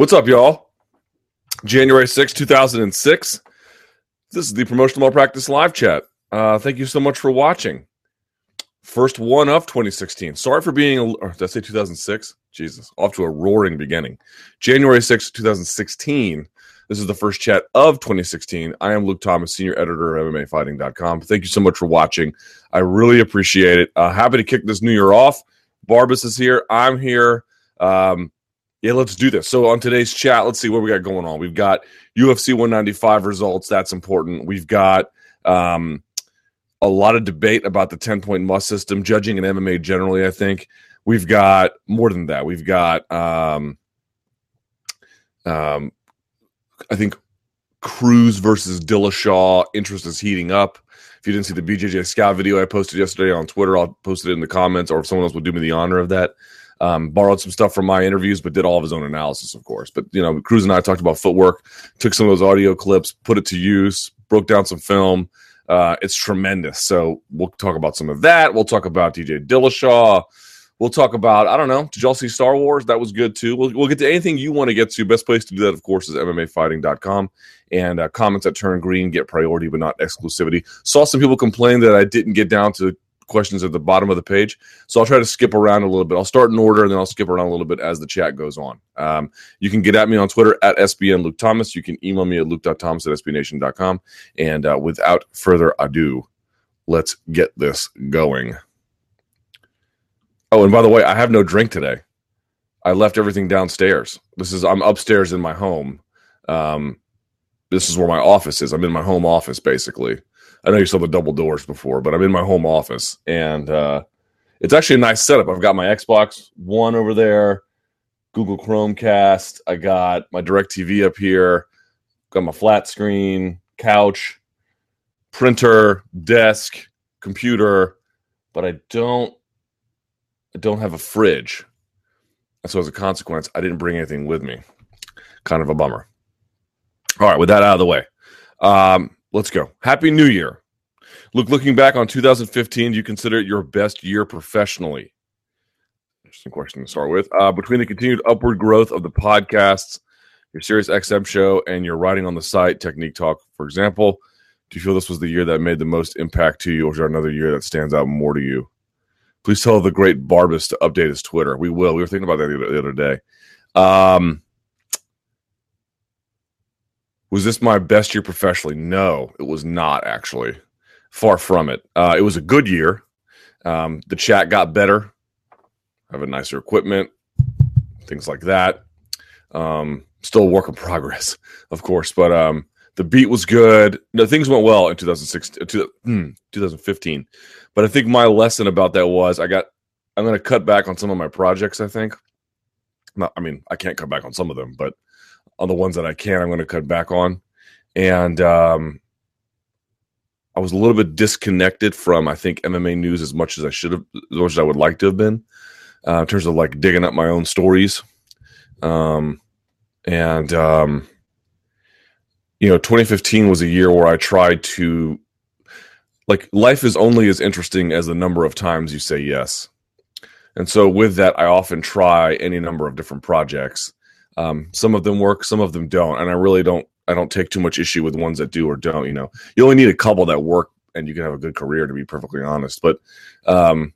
What's up, y'all? January 6, 2006. This is the Promotional Malpractice Live Chat. Uh, thank you so much for watching. First one of 2016. Sorry for being, a, did I say 2006? Jesus, off to a roaring beginning. January 6, 2016. This is the first chat of 2016. I am Luke Thomas, senior editor of MMAfighting.com. Thank you so much for watching. I really appreciate it. Uh, happy to kick this new year off. Barbas is here. I'm here. Um, yeah, let's do this. So on today's chat, let's see what we got going on. We've got UFC 195 results. That's important. We've got um, a lot of debate about the 10 point must system, judging in MMA generally, I think. We've got more than that. We've got, um, um, I think, Cruz versus Dillashaw. Interest is heating up. If you didn't see the BJJ Scout video I posted yesterday on Twitter, I'll post it in the comments, or if someone else would do me the honor of that. Um, borrowed some stuff from my interviews, but did all of his own analysis, of course. But you know, Cruz and I talked about footwork, took some of those audio clips, put it to use, broke down some film. Uh, it's tremendous. So we'll talk about some of that. We'll talk about TJ Dillashaw. We'll talk about I don't know. Did y'all see Star Wars? That was good too. We'll, we'll get to anything you want to get to. Best place to do that, of course, is MMAfighting.com. And uh, comments that turn green get priority, but not exclusivity. Saw some people complain that I didn't get down to questions at the bottom of the page. So I'll try to skip around a little bit. I'll start in order and then I'll skip around a little bit as the chat goes on. Um, you can get at me on Twitter at SBN Luke Thomas. You can email me at luke.thomas at sbnation.com. And uh, without further ado, let's get this going. Oh, and by the way, I have no drink today. I left everything downstairs. This is I'm upstairs in my home. Um, this is where my office is. I'm in my home office basically. I know you saw the double doors before, but I'm in my home office and uh, it's actually a nice setup. I've got my Xbox One over there, Google Chromecast. I got my Direct TV up here, got my flat screen, couch, printer, desk, computer, but I don't I don't have a fridge. And so as a consequence, I didn't bring anything with me. Kind of a bummer. All right, with that out of the way. Um, let's go. Happy New Year. Look, looking back on 2015, do you consider it your best year professionally? Interesting question to start with. Uh, between the continued upward growth of the podcasts, your Sirius XM show, and your writing on the site, Technique Talk, for example, do you feel this was the year that made the most impact to you, or is there another year that stands out more to you? Please tell the great Barbas to update his Twitter. We will. We were thinking about that the other day. Um, was this my best year professionally? No, it was not actually. Far from it. Uh, it was a good year. Um, the chat got better. I have a nicer equipment, things like that. Um, still work in progress, of course, but um, the beat was good. No, things went well in 2016, 2015. Uh, but I think my lesson about that was I got, I'm going to cut back on some of my projects, I think. Not, I mean, I can't cut back on some of them, but on the ones that I can, I'm going to cut back on. And um, I was a little bit disconnected from, I think, MMA news as much as I should have, as much as I would like to have been, uh, in terms of like digging up my own stories. Um, and, um, you know, 2015 was a year where I tried to, like, life is only as interesting as the number of times you say yes. And so, with that, I often try any number of different projects. Um, some of them work, some of them don't, and I really don't. I don't take too much issue with ones that do or don't. You know, you only need a couple that work, and you can have a good career. To be perfectly honest, but um,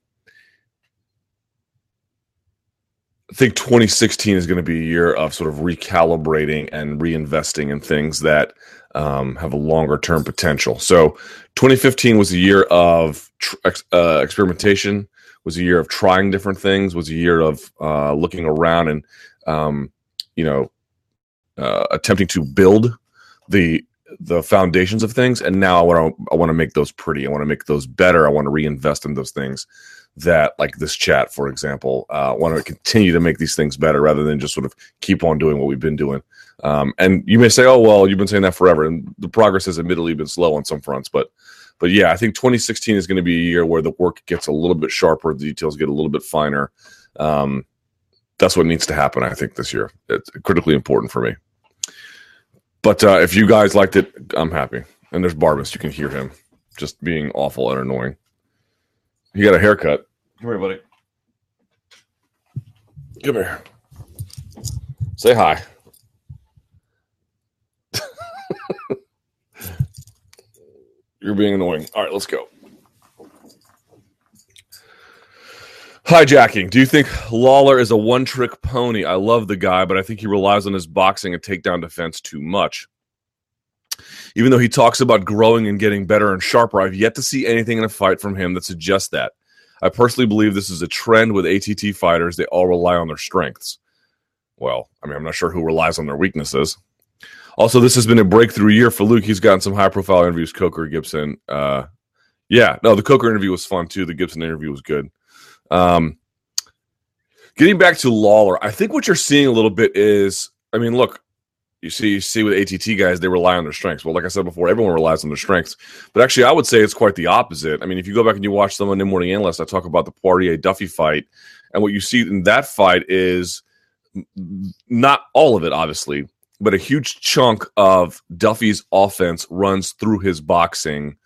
I think 2016 is going to be a year of sort of recalibrating and reinvesting in things that um, have a longer term potential. So 2015 was a year of tr- uh, experimentation, was a year of trying different things, was a year of uh, looking around and um, you know uh, attempting to build the the foundations of things. And now i want to i want to make those pretty. I want to make those better. I want to reinvest in those things that like this chat for example uh, want to continue to make these things better rather than just sort of keep on doing what we've been doing. Um, and you may say oh well you've been saying that forever. And the progress has admittedly been slow on some fronts but but yeah i think 2016 is going to be a year where the work gets a little bit sharper the details get a little bit finer. Um, that's what needs to happen. I think this year it's critically important for me. But uh, if you guys liked it, I'm happy. And there's Barbas. You can hear him just being awful and annoying. He got a haircut. Come here, buddy. Come here. Say hi. You're being annoying. All right, let's go. Hijacking. Do you think Lawler is a one trick pony? I love the guy, but I think he relies on his boxing and takedown defense too much. Even though he talks about growing and getting better and sharper, I've yet to see anything in a fight from him that suggests that. I personally believe this is a trend with ATT fighters. They all rely on their strengths. Well, I mean, I'm not sure who relies on their weaknesses. Also, this has been a breakthrough year for Luke. He's gotten some high profile interviews, Coker, Gibson. Uh, yeah, no, the Coker interview was fun too. The Gibson interview was good. Um, getting back to Lawler, I think what you're seeing a little bit is, I mean, look, you see, you see with ATT guys, they rely on their strengths. Well, like I said before, everyone relies on their strengths. But actually, I would say it's quite the opposite. I mean, if you go back and you watch the Monday Morning Analyst, I talk about the Poirier Duffy fight, and what you see in that fight is not all of it, obviously, but a huge chunk of Duffy's offense runs through his boxing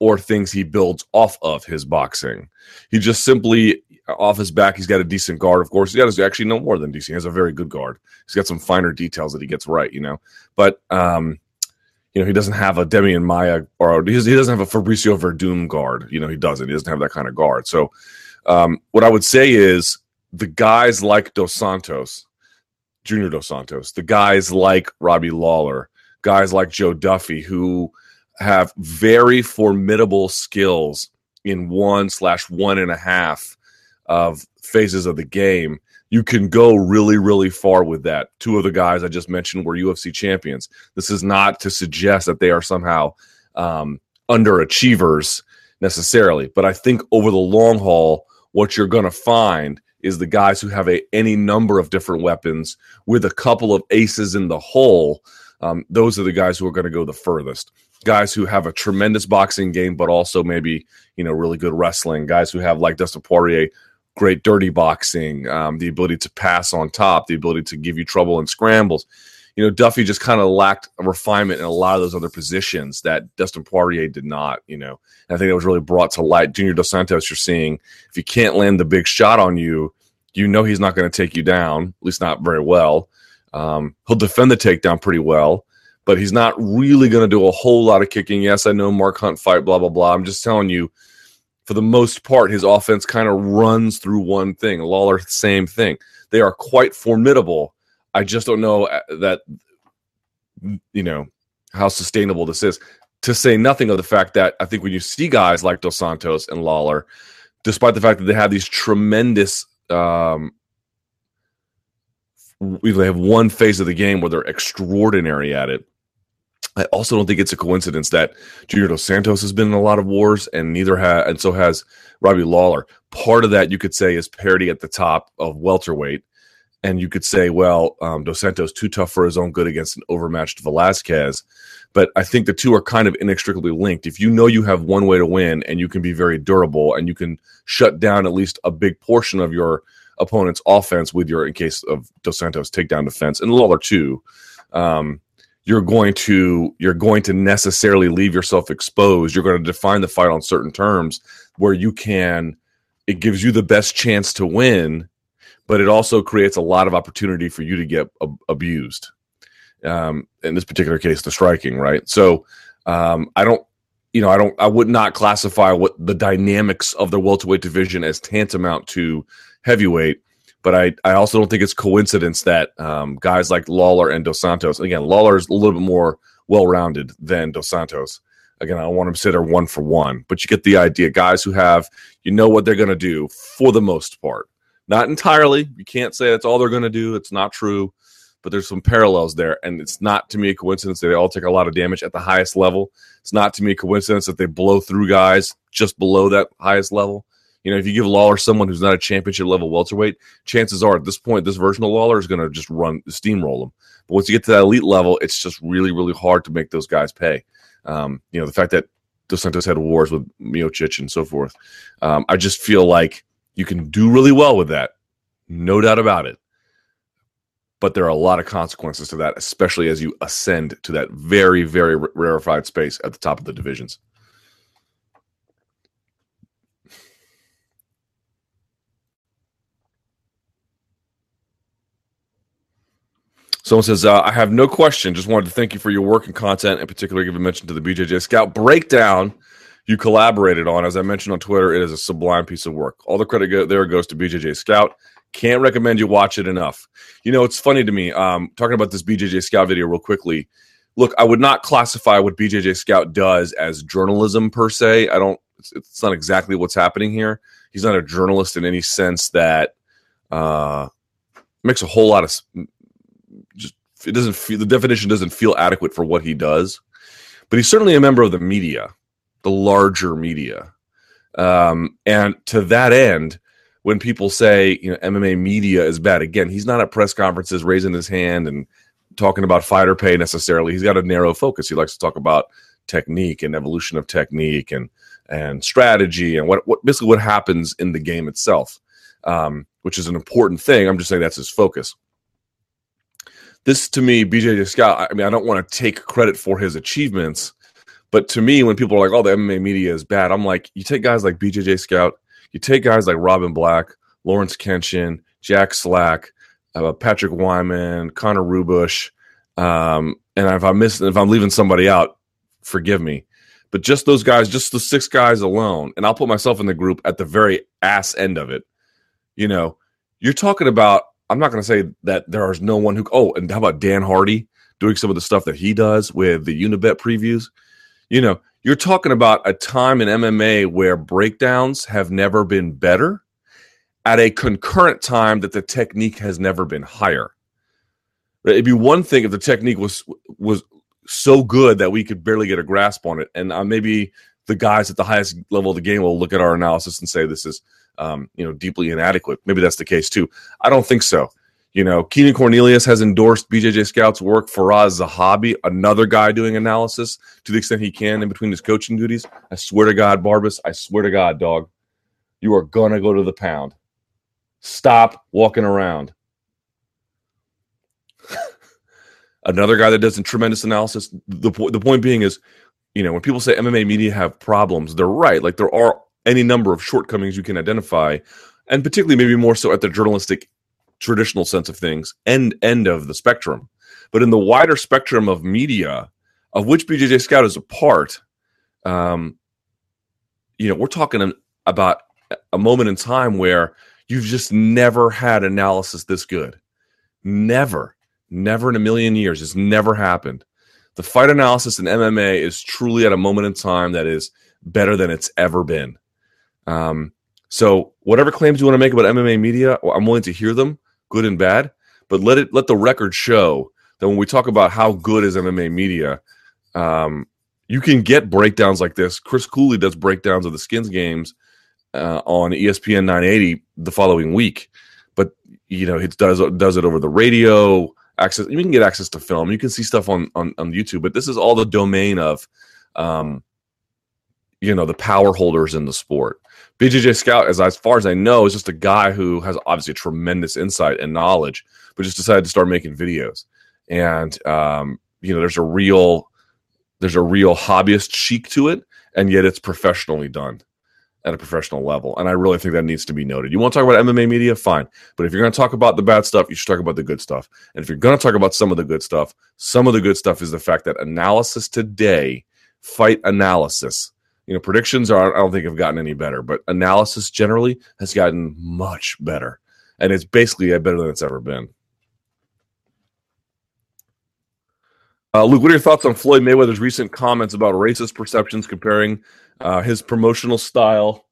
or things he builds off of his boxing. He just simply off his back, he's got a decent guard. Of course, he has actually no more than decent. He has a very good guard. He's got some finer details that he gets right, you know. But um, you know, he doesn't have a Demian Maia, or he doesn't have a Fabricio Werdum guard. You know, he doesn't. He doesn't have that kind of guard. So, um, what I would say is the guys like Dos Santos, Junior Dos Santos, the guys like Robbie Lawler, guys like Joe Duffy, who have very formidable skills in one slash one and a half of phases of the game, you can go really, really far with that. Two of the guys I just mentioned were UFC champions. This is not to suggest that they are somehow um, underachievers necessarily, but I think over the long haul, what you're going to find is the guys who have a any number of different weapons with a couple of aces in the hole. Um, those are the guys who are going to go the furthest guys who have a tremendous boxing game, but also maybe you know really good wrestling. Guys who have like Dustin Poirier, great dirty boxing, um, the ability to pass on top, the ability to give you trouble in scrambles. You know, Duffy just kind of lacked refinement in a lot of those other positions that Dustin Poirier did not. You know, and I think that was really brought to light. Junior Dos Santos, you're seeing if he can't land the big shot on you, you know he's not going to take you down, at least not very well. Um, he'll defend the takedown pretty well but he's not really going to do a whole lot of kicking. Yes, I know Mark Hunt fight, blah, blah, blah. I'm just telling you, for the most part, his offense kind of runs through one thing. Lawler, same thing. They are quite formidable. I just don't know uh, that, you know, how sustainable this is. To say nothing of the fact that I think when you see guys like Dos Santos and Lawler, despite the fact that they have these tremendous um, they have one phase of the game where they're extraordinary at it I also don't think it's a coincidence that Junior Dos Santos has been in a lot of wars, and neither has, and so has Robbie Lawler. Part of that you could say is parity at the top of welterweight, and you could say, well, um, Dos Santos too tough for his own good against an overmatched Velasquez. But I think the two are kind of inextricably linked. If you know you have one way to win, and you can be very durable, and you can shut down at least a big portion of your opponent's offense with your, in case of Dos Santos, takedown defense, and Lawler too. Um, you're going to you're going to necessarily leave yourself exposed. You're going to define the fight on certain terms where you can it gives you the best chance to win but it also creates a lot of opportunity for you to get ab- abused. Um, in this particular case the striking right? So um, i don't you know i don't i would not classify what the dynamics of the welterweight division as tantamount to heavyweight but I, I also don't think it's coincidence that um, guys like Lawler and Dos Santos, again, Lawler is a little bit more well rounded than Dos Santos. Again, I don't want to say they're one for one, but you get the idea. Guys who have, you know what they're going to do for the most part. Not entirely. You can't say that's all they're going to do. It's not true, but there's some parallels there. And it's not to me a coincidence that they all take a lot of damage at the highest level. It's not to me a coincidence that they blow through guys just below that highest level. You know, if you give Lawler someone who's not a championship level welterweight, chances are at this point, this version of Lawler is going to just run steamroll him. But once you get to that elite level, it's just really, really hard to make those guys pay. Um, you know, the fact that Dos Santos had wars with Miocic and so forth. Um, I just feel like you can do really well with that, no doubt about it. But there are a lot of consequences to that, especially as you ascend to that very, very rarefied space at the top of the divisions. Someone says, uh, I have no question. Just wanted to thank you for your work and content, in particular, give a mention to the BJJ Scout breakdown you collaborated on. As I mentioned on Twitter, it is a sublime piece of work. All the credit go- there goes to BJJ Scout. Can't recommend you watch it enough. You know, it's funny to me, um, talking about this BJJ Scout video real quickly. Look, I would not classify what BJJ Scout does as journalism per se. I don't, it's, it's not exactly what's happening here. He's not a journalist in any sense that uh, makes a whole lot of it doesn't feel, the definition doesn't feel adequate for what he does. But he's certainly a member of the media the larger media. Um, and to that end, when people say, you know, MMA media is bad, again, he's not at press conferences raising his hand and talking about fighter pay necessarily. He's got a narrow focus. He likes to talk about technique and evolution of technique and and strategy and what, what basically what happens in the game itself, um, which is an important thing. I'm just saying that's his focus. This to me, BJ Scout. I mean, I don't want to take credit for his achievements but to me, when people are like, "Oh, the MMA media is bad," I'm like, you take guys like BJJ Scout, you take guys like Robin Black, Lawrence Kenshin, Jack Slack, uh, Patrick Wyman, Connor Ruebusch, um, and if I'm missing, if I'm leaving somebody out, forgive me. But just those guys, just the six guys alone, and I'll put myself in the group at the very ass end of it. You know, you're talking about. I'm not going to say that there is no one who. Oh, and how about Dan Hardy doing some of the stuff that he does with the Unibet previews? you know, you're talking about a time in MMA where breakdowns have never been better at a concurrent time that the technique has never been higher. It'd be one thing if the technique was was so good that we could barely get a grasp on it, and uh, maybe the guys at the highest level of the game will look at our analysis and say this is, um, you know, deeply inadequate. Maybe that's the case too. I don't think so. You know, Keenan Cornelius has endorsed BJJ Scouts' work. Firas Zahabi, another guy doing analysis to the extent he can in between his coaching duties. I swear to God, Barbas, I swear to God, dog, you are gonna go to the pound. Stop walking around. another guy that does a tremendous analysis. The the point being is, you know, when people say MMA media have problems, they're right. Like there are any number of shortcomings you can identify, and particularly maybe more so at the journalistic traditional sense of things, end end of the spectrum. But in the wider spectrum of media, of which BJJ Scout is a part, um, you know, we're talking about a moment in time where you've just never had analysis this good. Never, never in a million years. It's never happened. The fight analysis in MMA is truly at a moment in time that is better than it's ever been. Um, so, whatever claims you want to make about MMA media, I'm willing to hear them good and bad, but let it let the record show that when we talk about how good is MMA media, um, you can get breakdowns like this. Chris Cooley does breakdowns of the Skins games uh, on ESPN 980 the following week, but you know it does does it over the radio access. You can get access to film. You can see stuff on on, on YouTube, but this is all the domain of, um, you know, the power holders in the sport. BJJ Scout, as, as far as I know, is just a guy who has obviously tremendous insight and knowledge, but just decided to start making videos. And um, you know, there's a real there's a real hobbyist chic to it, and yet it's professionally done at a professional level. And I really think that needs to be noted. You want to talk about MMA media, fine. But if you're going to talk about the bad stuff, you should talk about the good stuff. And if you're going to talk about some of the good stuff, some of the good stuff is the fact that analysis today, fight analysis, you know, predictions are I don't think have gotten any better, but analysis generally has gotten much better, and it's basically better than it's ever been. Uh, Luke, what are your thoughts on Floyd Mayweather's recent comments about racist perceptions comparing uh, his promotional style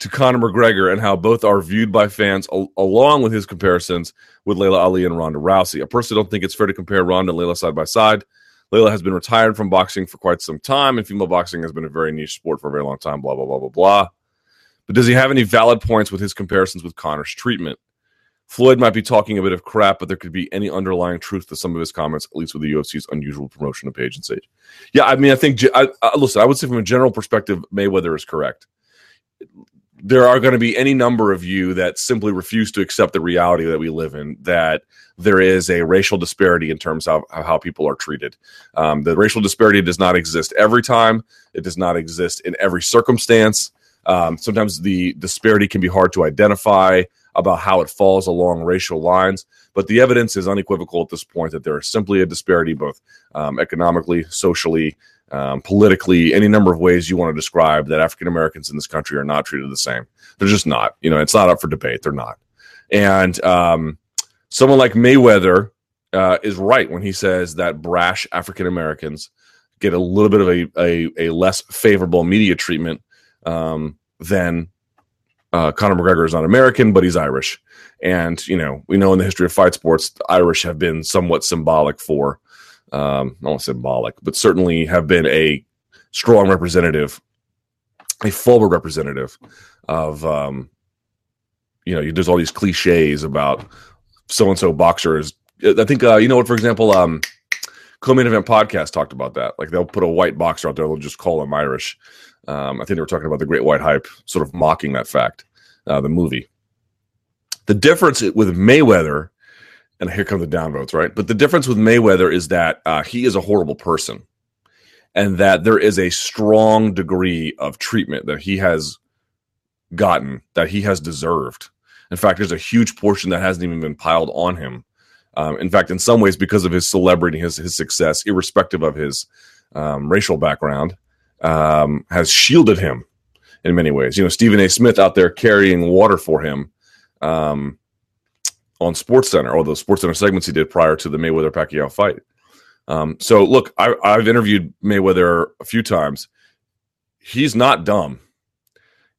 to Conor McGregor and how both are viewed by fans, al- along with his comparisons with Laila Ali and Ronda Rousey? I personally don't think it's fair to compare Ronda and Laila side by side. Laila has been retired from boxing for quite some time, and female boxing has been a very niche sport for a very long time, blah, blah, blah, blah, blah. But does he have any valid points with his comparisons with Conor's treatment? Floyd might be talking a bit of crap, but there could be any underlying truth to some of his comments, at least with the UFC's unusual promotion of Paige and Sage. Yeah, I mean, I think, I, I, listen, I would say from a general perspective, Mayweather is correct there are going to be any number of you that simply refuse to accept the reality that we live in that there is a racial disparity in terms of how people are treated. Um, the racial disparity does not exist every time, it does not exist in every circumstance. Um, sometimes the disparity can be hard to identify about how it falls along racial lines, but the evidence is unequivocal at this point that there is simply a disparity both um, economically, socially, um, politically, any number of ways you want to describe that African Americans in this country are not treated the same. They're just not. You know, it's not up for debate. They're not. And um, someone like Mayweather uh, is right when he says that brash African Americans get a little bit of a, a, a less favorable media treatment um, than uh, Conor McGregor is not American, but he's Irish. And, you know, we know in the history of fight sports, Irish have been somewhat symbolic for, um, not symbolic, but certainly have been a strong representative, a forward representative of, um, you know, there's all these cliches about so and so boxers. I think, uh, you know what, for example, um, Co-Main Event Podcast talked about that. Like they'll put a white boxer out there, they'll just call him Irish. Um, I think they were talking about the Great White Hype, sort of mocking that fact, uh, the movie. The difference with Mayweather, and here come the downvotes, right? But the difference with Mayweather is that uh, he is a horrible person, and that there is a strong degree of treatment that he has gotten that he has deserved. In fact, there's a huge portion that hasn't even been piled on him. Um, in fact, in some ways, because of his celebrity, his his success, irrespective of his um, racial background, um, has shielded him in many ways. You know, Stephen A. Smith out there carrying water for him um, on Sports Center, or the Sports Center segments he did prior to the Mayweather Pacquiao fight. Um, so, look, I, I've interviewed Mayweather a few times. He's not dumb.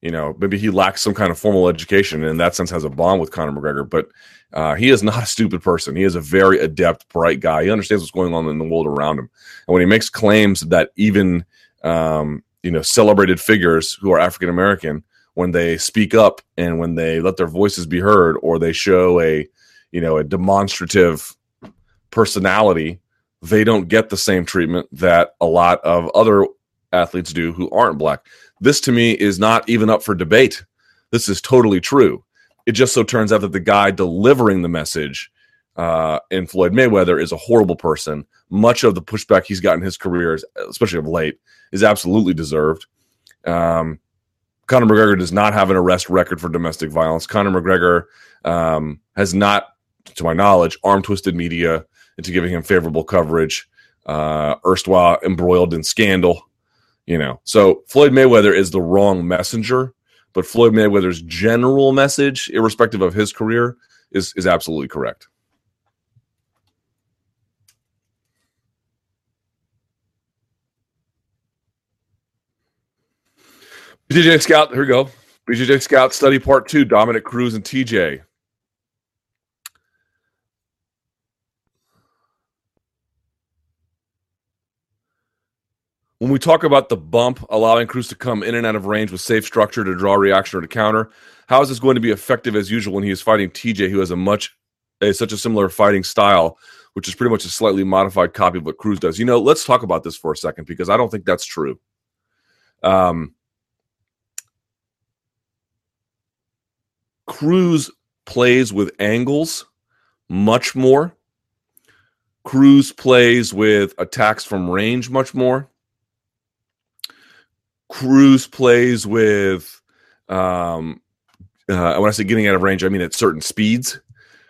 You know, maybe he lacks some kind of formal education, and in that sense, has a bond with Conor McGregor. But uh, he is not a stupid person. He is a very adept, bright guy. He understands what's going on in the world around him. And when he makes claims that even um, you know celebrated figures who are African American when they speak up and when they let their voices be heard or they show a you know a demonstrative personality they don't get the same treatment that a lot of other athletes do who aren't black this to me is not even up for debate this is totally true it just so turns out that the guy delivering the message uh, in Floyd Mayweather is a horrible person. Much of the pushback he's gotten in his career, especially of late, is absolutely deserved. Um, Conor McGregor does not have an arrest record for domestic violence. Conor McGregor um, has not, to my knowledge, arm twisted media into giving him favorable coverage. Uh, erstwhile embroiled in scandal, you know. So Floyd Mayweather is the wrong messenger, but Floyd Mayweather's general message, irrespective of his career, is is absolutely correct. BJJ Scout, here we go. BJJ Scout study part two Dominick Cruz and TJ. When we talk about the bump, allowing Cruz to come in and out of range with safe structure to draw reaction or to counter, how is this going to be effective as usual when he is fighting TJ, who has a much, a, such a similar fighting style, which is pretty much a slightly modified copy of what Cruz does? You know, let's talk about this for a second because I don't think that's true. Um, Cruz plays with angles much more. Cruz plays with attacks from range much more. Cruz plays with, um, uh, when I say getting out of range, I mean at certain speeds.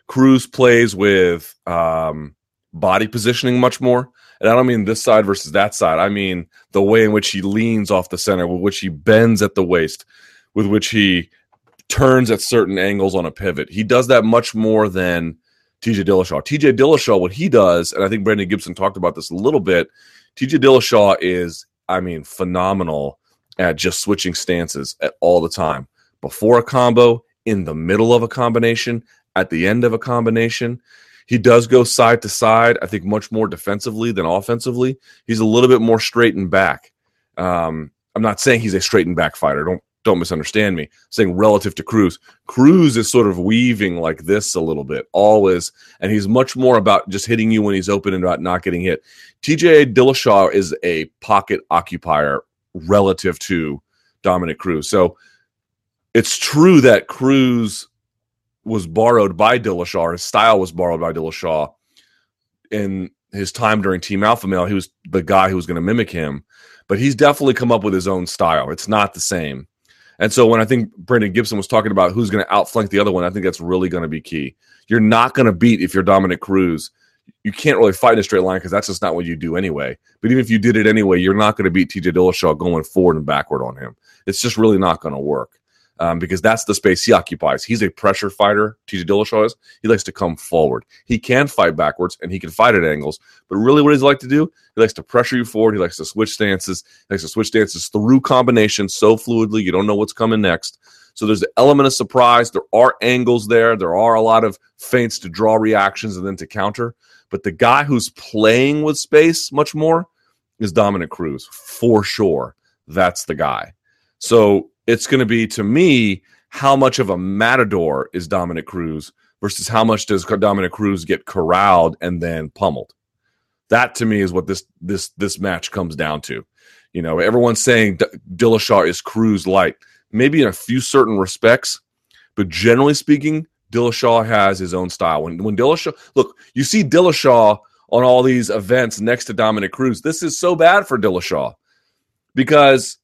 Cruz plays with um, body positioning much more. And I don't mean this side versus that side. I mean the way in which he leans off the center, with which he bends at the waist, with which he turns at certain angles on a pivot. He does that much more than TJ Dillashaw. TJ Dillashaw, what he does, and I think Brandon Gibson talked about this a little bit. TJ Dillashaw is, I mean, phenomenal at just switching stances at all the time. Before a combo, in the middle of a combination, at the end of a combination. He does go side to side, I think, much more defensively than offensively. He's a little bit more straight and back. Um, I'm not saying he's a straight and back fighter. Don't don't misunderstand me. Saying relative to Cruz, Cruz is sort of weaving like this a little bit, always, and he's much more about just hitting you when he's open and about not getting hit. TJ Dillashaw is a pocket occupier relative to Dominick Cruz. So it's true that Cruz was borrowed by Dillashaw. His style was borrowed by Dillashaw in his time during Team Alpha Male. He was the guy who was going to mimic him, but he's definitely come up with his own style. It's not the same. And so when I think Brandon Gibson was talking about who's going to outflank the other one, I think that's really going to be key. You're not going to beat if you're Dominick Cruz. You can't really fight in a straight line because that's just not what you do anyway. But even if you did it anyway, you're not going to beat TJ Dillashaw going forward and backward on him. It's just really not going to work um, because that's the space he occupies. He's a pressure fighter. TJ Dillashaw is. He likes to come forward. He can fight backwards and he can fight at angles. But really, what does he like to do? He likes to pressure you forward. He likes to switch stances. He likes to switch stances through combinations so fluidly you don't know what's coming next. So there's an element of surprise. There are angles there. There are a lot of feints to draw reactions and then to counter. But the guy who's playing with space much more is Dominick Cruz for sure. That's the guy. So it's going to be to me how much of a matador is Dominick Cruz versus how much does Dominick Cruz get corralled and then pummeled. That to me is what this this this match comes down to. You know, everyone's saying D- Dillashaw is Cruz light, maybe in a few certain respects, but generally speaking, Dillashaw has his own style. When when Dillashaw look, you see Dillashaw on all these events next to Dominick Cruz. This is so bad for Dillashaw because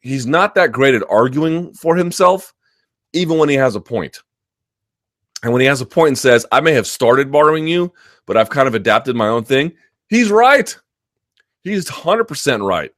he's not that great at arguing for himself, even when he has a point. And when he has a point and says, I may have started borrowing you, but I've kind of adapted my own thing, he's right. He's 100% right.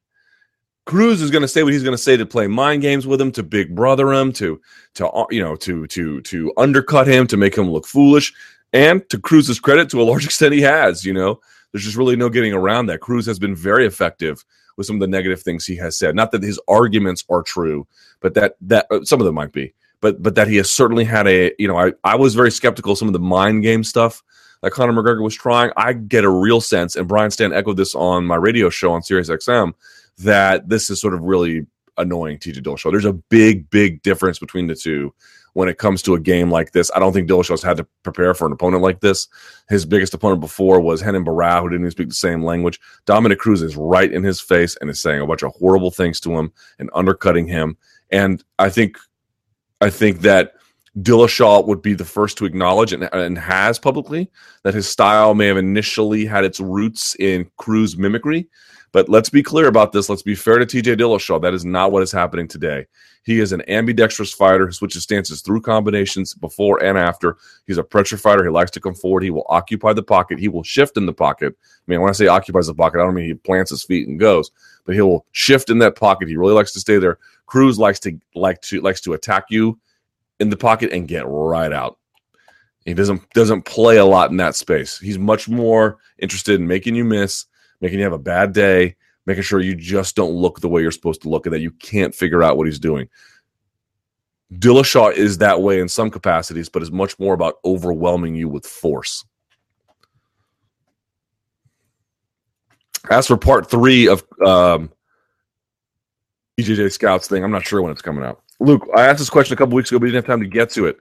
Cruz is going to say what he's going to say to play mind games with him, to big brother him, to to you know to to to undercut him, to make him look foolish, and to Cruz's credit, to a large extent, he has. You know, there's just really no getting around that. Cruz has been very effective with some of the negative things he has said. Not that his arguments are true, but that that uh, some of them might be. But but that he has certainly had a you know I I was very skeptical of some of the mind game stuff that Conor McGregor was trying. I get a real sense, and Brian Stann echoed this on my radio show on Sirius XM, that this is sort of really annoying TJ Dillashaw. There's a big big difference between the two when it comes to a game like this. I don't think Dillashaw's had to prepare for an opponent like this. His biggest opponent before was Renan Barão, who didn't even speak the same language. Dominick Cruz is right in his face and is saying a bunch of horrible things to him and undercutting him. And I think, I think that Dillashaw would be the first to acknowledge and, and has publicly that his style may have initially had its roots in Cruz mimicry. But let's be clear about this. Let's be fair to TJ Dillashaw. That is not what is happening today. He is an ambidextrous fighter who switches stances through combinations before and after. He's a pressure fighter. He likes to come forward. He will occupy the pocket. He will shift in the pocket. I mean, when I say occupies the pocket, I don't mean he plants his feet and goes, but he will shift in that pocket. He really likes to stay there. Cruz likes to like to likes to attack you in the pocket and get right out. He doesn't doesn't play a lot in that space. He's much more interested in making you miss, making you have a bad day, making sure you just don't look the way you're supposed to look and that you can't figure out what he's doing. Dillashaw is that way in some capacities, but is much more about overwhelming you with force. As for part three of um, BJJ Scouts thing, I'm not sure when it's coming out. Luke, I asked this question a couple weeks ago, but we didn't have time to get to it.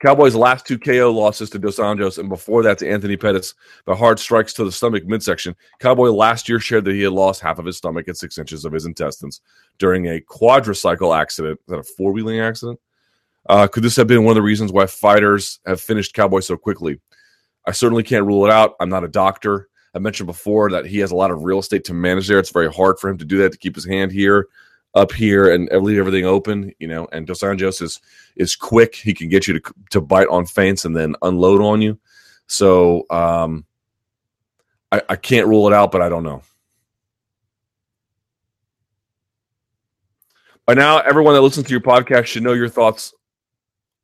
Cowboys' last two KO losses to Dos Anjos, and before that to Anthony Pettis by hard strikes to the stomach midsection. Cowboy last year shared that he had lost half of his stomach and six inches of his intestines during a quadricycle accident. Is that a four wheeling accident? Uh, could this have been one of the reasons why fighters have finished Cowboy so quickly? I certainly can't rule it out. I'm not a doctor. I mentioned before that he has a lot of real estate to manage there. It's very hard for him to do that to keep his hand here up here and leave everything open, you know. And Dos Anjos is is quick; he can get you to to bite on feints and then unload on you. So um, I, I can't rule it out, but I don't know. By now, everyone that listens to your podcast should know your thoughts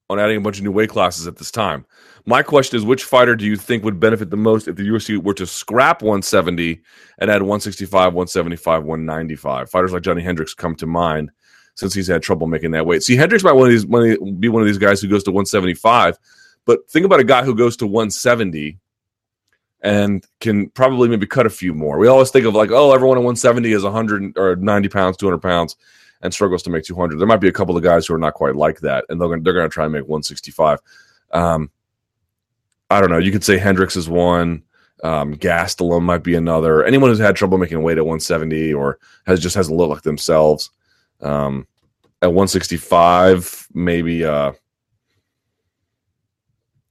on adding a bunch of new weight classes at this time. My question is, which fighter do you think would benefit the most if the UFC were to scrap 170 and add 165, 175, 195? Fighters like Johnny Hendricks come to mind since he's had trouble making that weight. See, Hendricks might one of these, be one of these guys who goes to 175, but think about a guy who goes to 170 and can probably maybe cut a few more. We always think of like, oh, everyone at 170 is 100 or 90 pounds, 200 pounds and struggles to make 200. There might be a couple of guys who are not quite like that, and they're going to try and make 165. Um, I don't know. You could say Hendricks is one. Um, Gastelum might be another. Anyone who's had trouble making weight at 170 or has just hasn't looked like themselves. Um, at 165, maybe uh,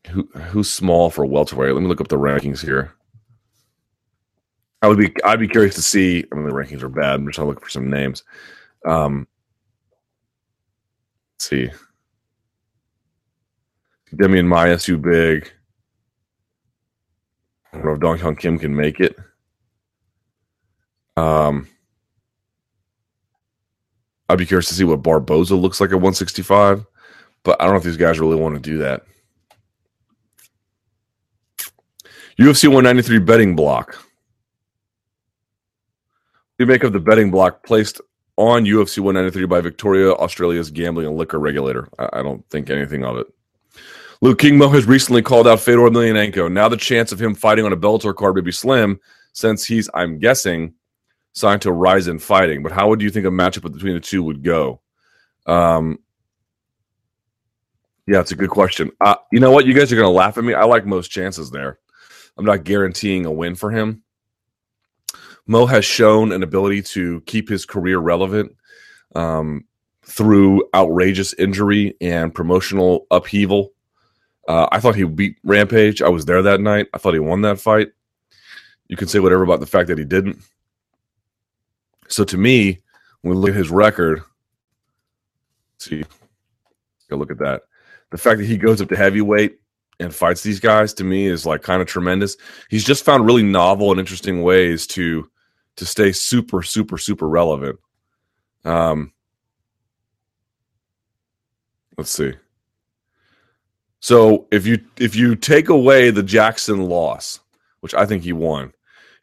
who who's small for welterweight? Let me look up the rankings here. I would be I'd be curious to see. I mean, the rankings are bad. I'm just trying to look for some names. Um, Let's see. Demian Maia too big. I don't know if Dong Hyun Kim can make it. Um, I'd be curious to see what Barboza looks like at 165, but I don't know if these guys really want to do that. UFC 193 betting block. We make of the betting block placed on UFC 193 by Victoria, Australia's gambling and liquor regulator. I, I don't think anything of it. Luke Kingmo has recently called out Fedor Emelianenko. Now the chance of him fighting on a Bellator card would be slim, since he's, I'm guessing, signed to Rizin Fighting. But how would you think a matchup between the two would go? Um, yeah, it's a good question. Uh, you know what? You guys are going to laugh at me. I like most chances there. I'm not guaranteeing a win for him. Mo has shown an ability to keep his career relevant um, through outrageous injury and promotional upheaval. Uh, I thought he beat Rampage. I was there that night. I thought he won that fight. You can say whatever about the fact that he didn't. So to me, when we look at his record, see, go look at that. The fact that he goes up to heavyweight and fights these guys to me is like kind of tremendous. He's just found really novel and interesting ways to to stay super, super, super relevant. Um, let's see. So if you if you take away the Jackson loss, which I think he won,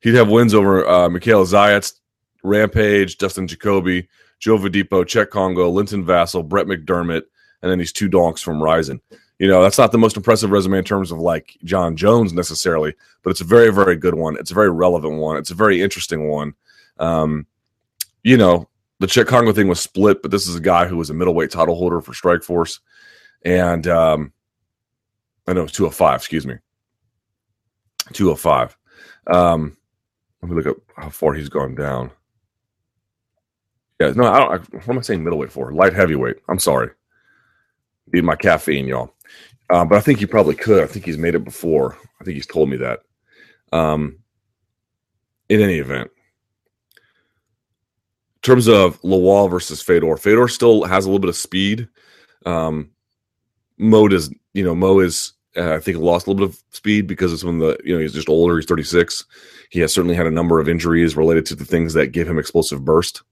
he'd have wins over uh, Mikhail Zayats, Rampage, Dustin Jacoby, Joe Vedepo, Cheick Kongo, Linton Vassell, Brett McDermott, and then these two donks from Rizin. You know, that's not the most impressive resume in terms of like Jon Jones necessarily, but it's a very, very good one. It's a very relevant one. It's a very interesting one. Um, you know, the Cheick Kongo thing was split, but this is a guy who was a middleweight title holder for Strikeforce. And um, I know it's 205, excuse me. 205. Um, let me look up how far he's gone down. Yeah, no, I don't. I, what am I saying middleweight for? Light heavyweight. I'm sorry. Need my caffeine, y'all. Um, but I think he probably could. I think he's made it before. I think he's told me that. Um, in any event, in terms of Lawal versus Fedor, Fedor still has a little bit of speed. Um, Mo does, you know, Mo is, uh, I think, lost a little bit of speed because some of the, you know, he's just older. He's 36. He has certainly had a number of injuries related to the things that give him explosive burst,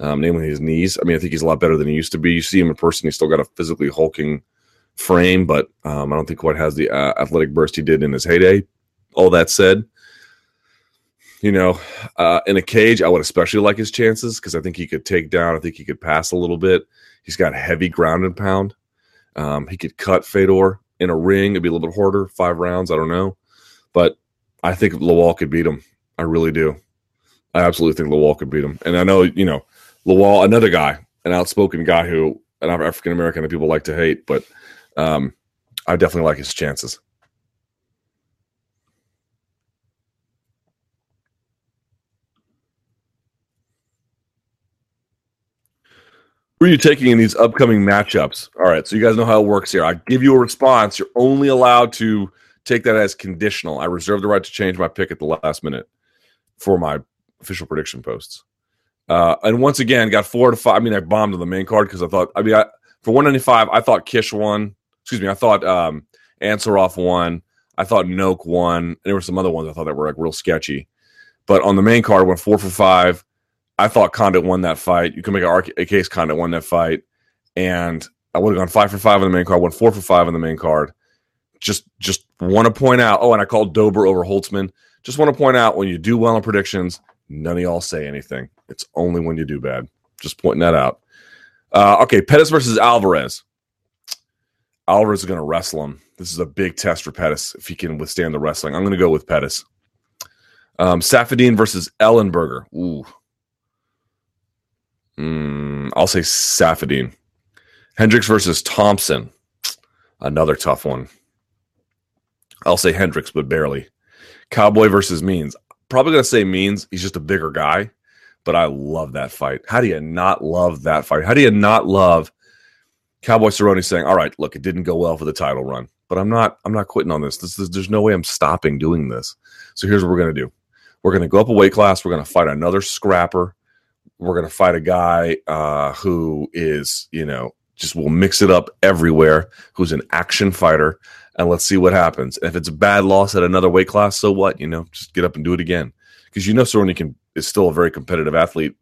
um, namely his knees. I mean, I think he's a lot better than he used to be. You see him in person, he's still got a physically hulking frame, but um, I don't think quite has the uh, athletic burst he did in his heyday. All that said, you know, uh, in a cage, I would especially like his chances because I think he could take down. I think he could pass a little bit. He's got heavy ground and pound. Um, he could cut Fedor in a ring. It'd be a little bit harder, five rounds. I don't know, but I think Lawal could beat him. I really do. I absolutely think Lawal could beat him. And I know, you know, Lawal, another guy, an outspoken guy who an African American that people like to hate, but um, I definitely like his chances. Who are you taking in these upcoming matchups? All right, so you guys know how it works here. I give you a response. You're only allowed to take that as conditional. I reserve the right to change my pick at the last minute for my official prediction posts. Uh, and once again, got four to five. I mean, I bombed on the main card because I thought, I mean, I, for 195, I thought Kish won excuse me, I thought um, Ansaroff won. I thought Noke won. And there were some other ones I thought that were like real sketchy. But on the main card, went four for five. I thought Condit won that fight. You can make a, case Condit won that fight. And I would have gone five for five on the main card, went four for five on the main card. Just just want to point out. Oh, and I called Dober over Holtzman. Just want to point out when you do well in predictions, none of y'all say anything. It's only when you do bad. Just pointing that out. Uh, okay, Pettis versus Alvarez. Alvarez is going to wrestle him. This is a big test for Pettis if he can withstand the wrestling. I'm going to go with Pettis. Um, Saffiedine versus Ellenberger. Ooh. Mm, I'll say Saffiedine. Hendricks versus Thompson. Another tough one. I'll say Hendricks, but barely. Cowboy versus Means. Probably going to say Means. He's just a bigger guy, but I love that fight. How do you not love that fight? How do you not love Cowboy Cerrone saying, "All right, look, it didn't go well for the title run, but I'm not I'm not quitting on this. This, there's no way I'm stopping doing this. So here's what we're gonna do: we're gonna go up a weight class. We're gonna fight another scrapper. We're gonna fight a guy uh, who is you know just will mix it up everywhere, who's an action fighter, and let's see what happens. If it's a bad loss at another weight class, so what? You know, just get up and do it again. Because you know Cerrone can is still a very competitive athlete,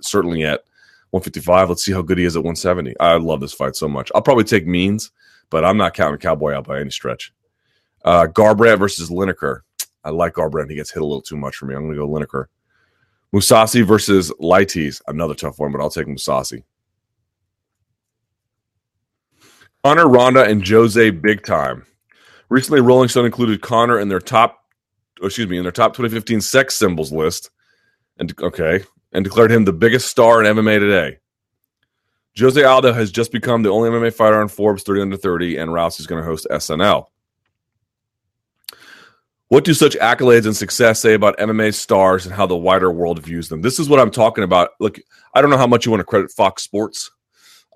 certainly at 155. Let's see how good he is at 170. I love this fight so much. I'll probably take Means, but I'm not counting Cowboy out by any stretch. Uh, Garbrandt versus Lineker. I like Garbrandt. He gets hit a little too much for me. I'm going to go Lineker. Mousasi versus Leites. Another tough one, but I'll take Mousasi. Conor, Ronda, and Jose big time. Recently, Rolling Stone included Conor in their top, oh, excuse me, in their top 2015 sex symbols list, and okay, and declared him the biggest star in MMA today. Jose Aldo has just become the only MMA fighter on Forbes 30 under 30, and Rousey's going to host SNL. What do such accolades and success say about MMA stars and how the wider world views them? This is what I'm talking about. Look, I don't know how much you want to credit Fox Sports.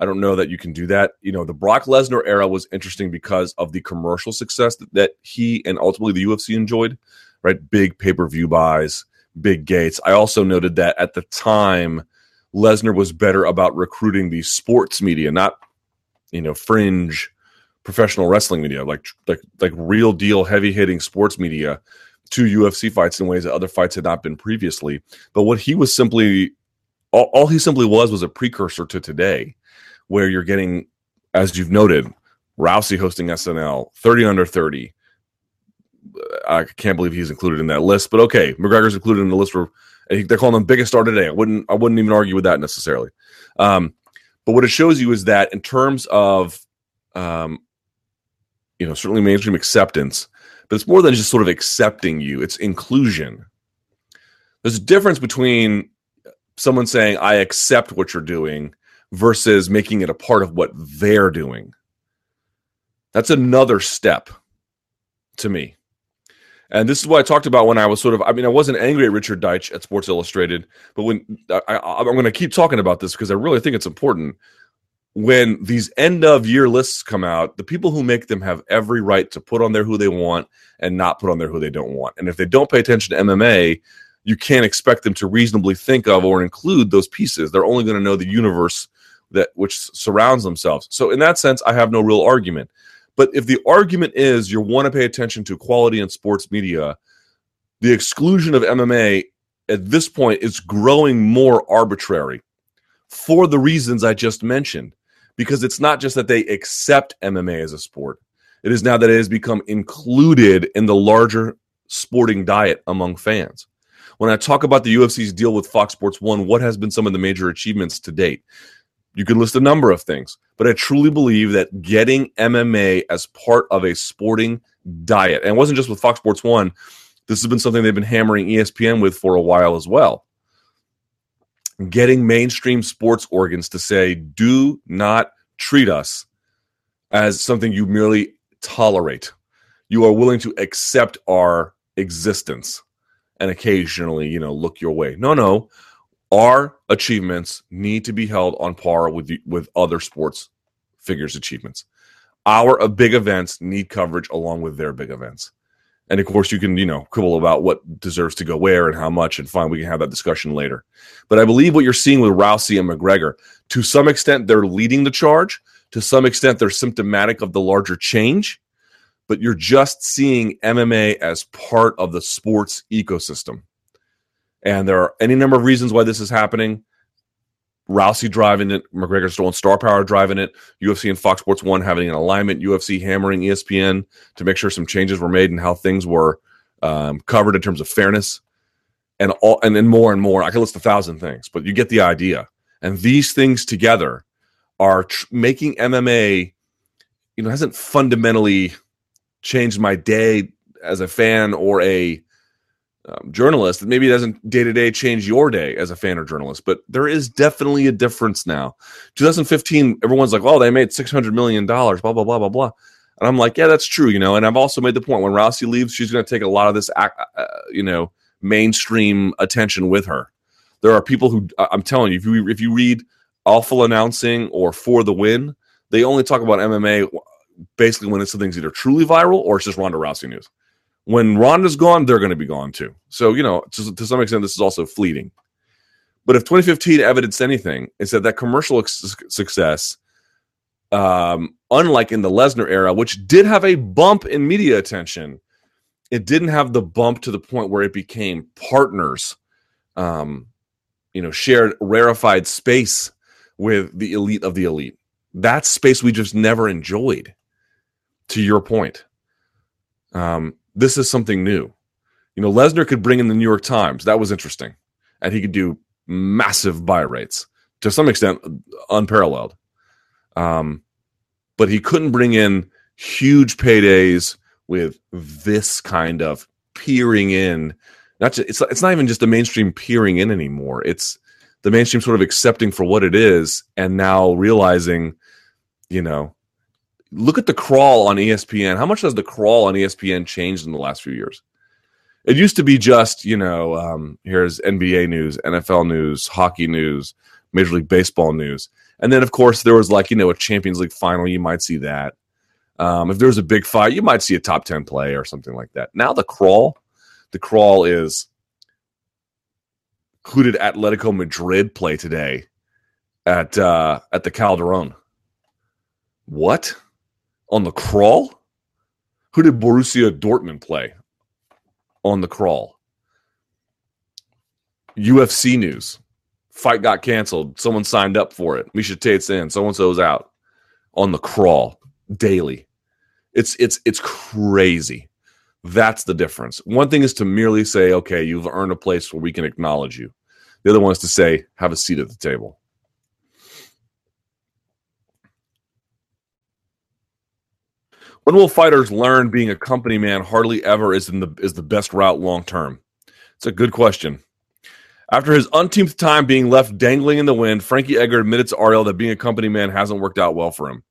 I don't know that you can do that. You know, the Brock Lesnar era was interesting because of the commercial success that, that he and ultimately the UFC enjoyed, right? Big pay per view buys, big gates. I also noted that at the time, Lesnar was better about recruiting the sports media, not, you know, fringe professional wrestling media, like like like real deal heavy hitting sports media to UFC fights in ways that other fights had not been previously. But what he was simply all, all he simply was was a precursor to today, where you're getting, as you've noted, Rousey hosting SNL, 30 under 30. I can't believe he's included in that list, but okay, McGregor's included in the list for they're calling him biggest star today. I wouldn't I wouldn't even argue with that necessarily. Um, but what it shows you is that in terms of um, you know, certainly mainstream acceptance, but it's more than just sort of accepting you, it's inclusion. There's a difference between someone saying, I accept what you're doing versus making it a part of what they're doing. That's another step to me. And this is what I talked about when I was sort of, I mean, I wasn't angry at Richard Deitsch at Sports Illustrated, but when I, am going to keep talking about this because I really think it's important when these end of year lists come out, the people who make them have every right to put on there who they want and not put on there who they don't want. And if they don't pay attention to MMA, you can't expect them to reasonably think of or include those pieces. They're only going to know the universe that which surrounds themselves. So in that sense, I have no real argument. But if the argument is you want to pay attention to quality in sports media, the exclusion of MMA at this point is growing more arbitrary for the reasons I just mentioned because it's not just that they accept MMA as a sport. It is now that it has become included in the larger sporting diet among fans. When I talk about the UFC's deal with Fox Sports 1, what has been some of the major achievements to date? You could list a number of things, but I truly believe that getting MMA as part of a sporting diet, and it wasn't just with Fox Sports 1, this has been something they've been hammering ESPN with for a while as well getting mainstream sports organs to say, do not treat us as something you merely tolerate. You are willing to accept our existence and occasionally, you know, look your way. No, no. Our achievements need to be held on par with with other sports figures' achievements. Our uh, big events need coverage along with their big events. And of course, you can, you know, quibble about what deserves to go where and how much, and fine, we can have that discussion later. But I believe what you're seeing with Rousey and McGregor, to some extent, they're leading the charge. To some extent, they're symptomatic of the larger change. But you're just seeing MMA as part of the sports ecosystem. And there are any number of reasons why this is happening. Rousey driving it, McGregor still Star Power driving it, UFC and Fox Sports One having an alignment, UFC hammering ESPN to make sure some changes were made and how things were um, covered in terms of fairness, and all, and then more and more. I could list a thousand things, but you get the idea. And these things together are tr- making MMA, you know, hasn't fundamentally changed my day as a fan or a um, journalist. Maybe it doesn't day to day change your day as a fan or journalist, but there is definitely a difference now. 2015, everyone's like, "Oh, they made 600 million dollars," blah blah blah blah blah, and I'm like, "Yeah, that's true," you know. And I've also made the point when Rousey leaves, she's going to take a lot of this, uh, you know, mainstream attention with her. There are people who I'm telling you, if you if you read awful announcing or for the win, they only talk about MMA basically when it's something's either truly viral or it's just Ronda Rousey news when Ronda's gone, they're going to be gone too. So, you know, to, to, some extent, this is also fleeting. But if 2015 evidenced anything, it's that that commercial success um, unlike in the Lesnar era, which did have a bump in media attention, it didn't have the bump to the point where it became partners, um, you know, shared rarefied space with the elite of the elite. That space we just never enjoyed. To your point, um, this is something new. You know, Lesnar could bring in the New York Times. That was interesting, and he could do massive buy rates to some extent, unparalleled. Um, but he couldn't bring in huge paydays with this kind of peering in. Not just, it's it's not even just the mainstream peering in anymore. It's the mainstream sort of accepting for what it is, and now realizing, you know, look at the crawl on ESPN. How much has the crawl on ESPN changed in the last few years? It used to be just, you know, um, here's NBA news, NFL news, hockey news, Major League Baseball news. And then, of course, there was like, you know, a Champions League final. You might see that. Um, if there's a big fight, you might see a top 10 play or something like that. Now, the crawl, the crawl is who did Atletico Madrid play today at uh, at the Calderon? What on the crawl? Who did Borussia Dortmund play on the crawl? UFC news fight got canceled. Someone signed up for it. Miesha Tate's in. So and so's out on the crawl daily. It's it's it's crazy. That's the difference. One thing is to merely say, okay, you've earned a place where we can acknowledge you. The other one is to say, have a seat at the table. When will fighters learn being a company man hardly ever is in the is the best route long term? It's a good question. After his unteenth time being left dangling in the wind, Frankie Edgar admitted to Ariel that being a company man hasn't worked out well for him.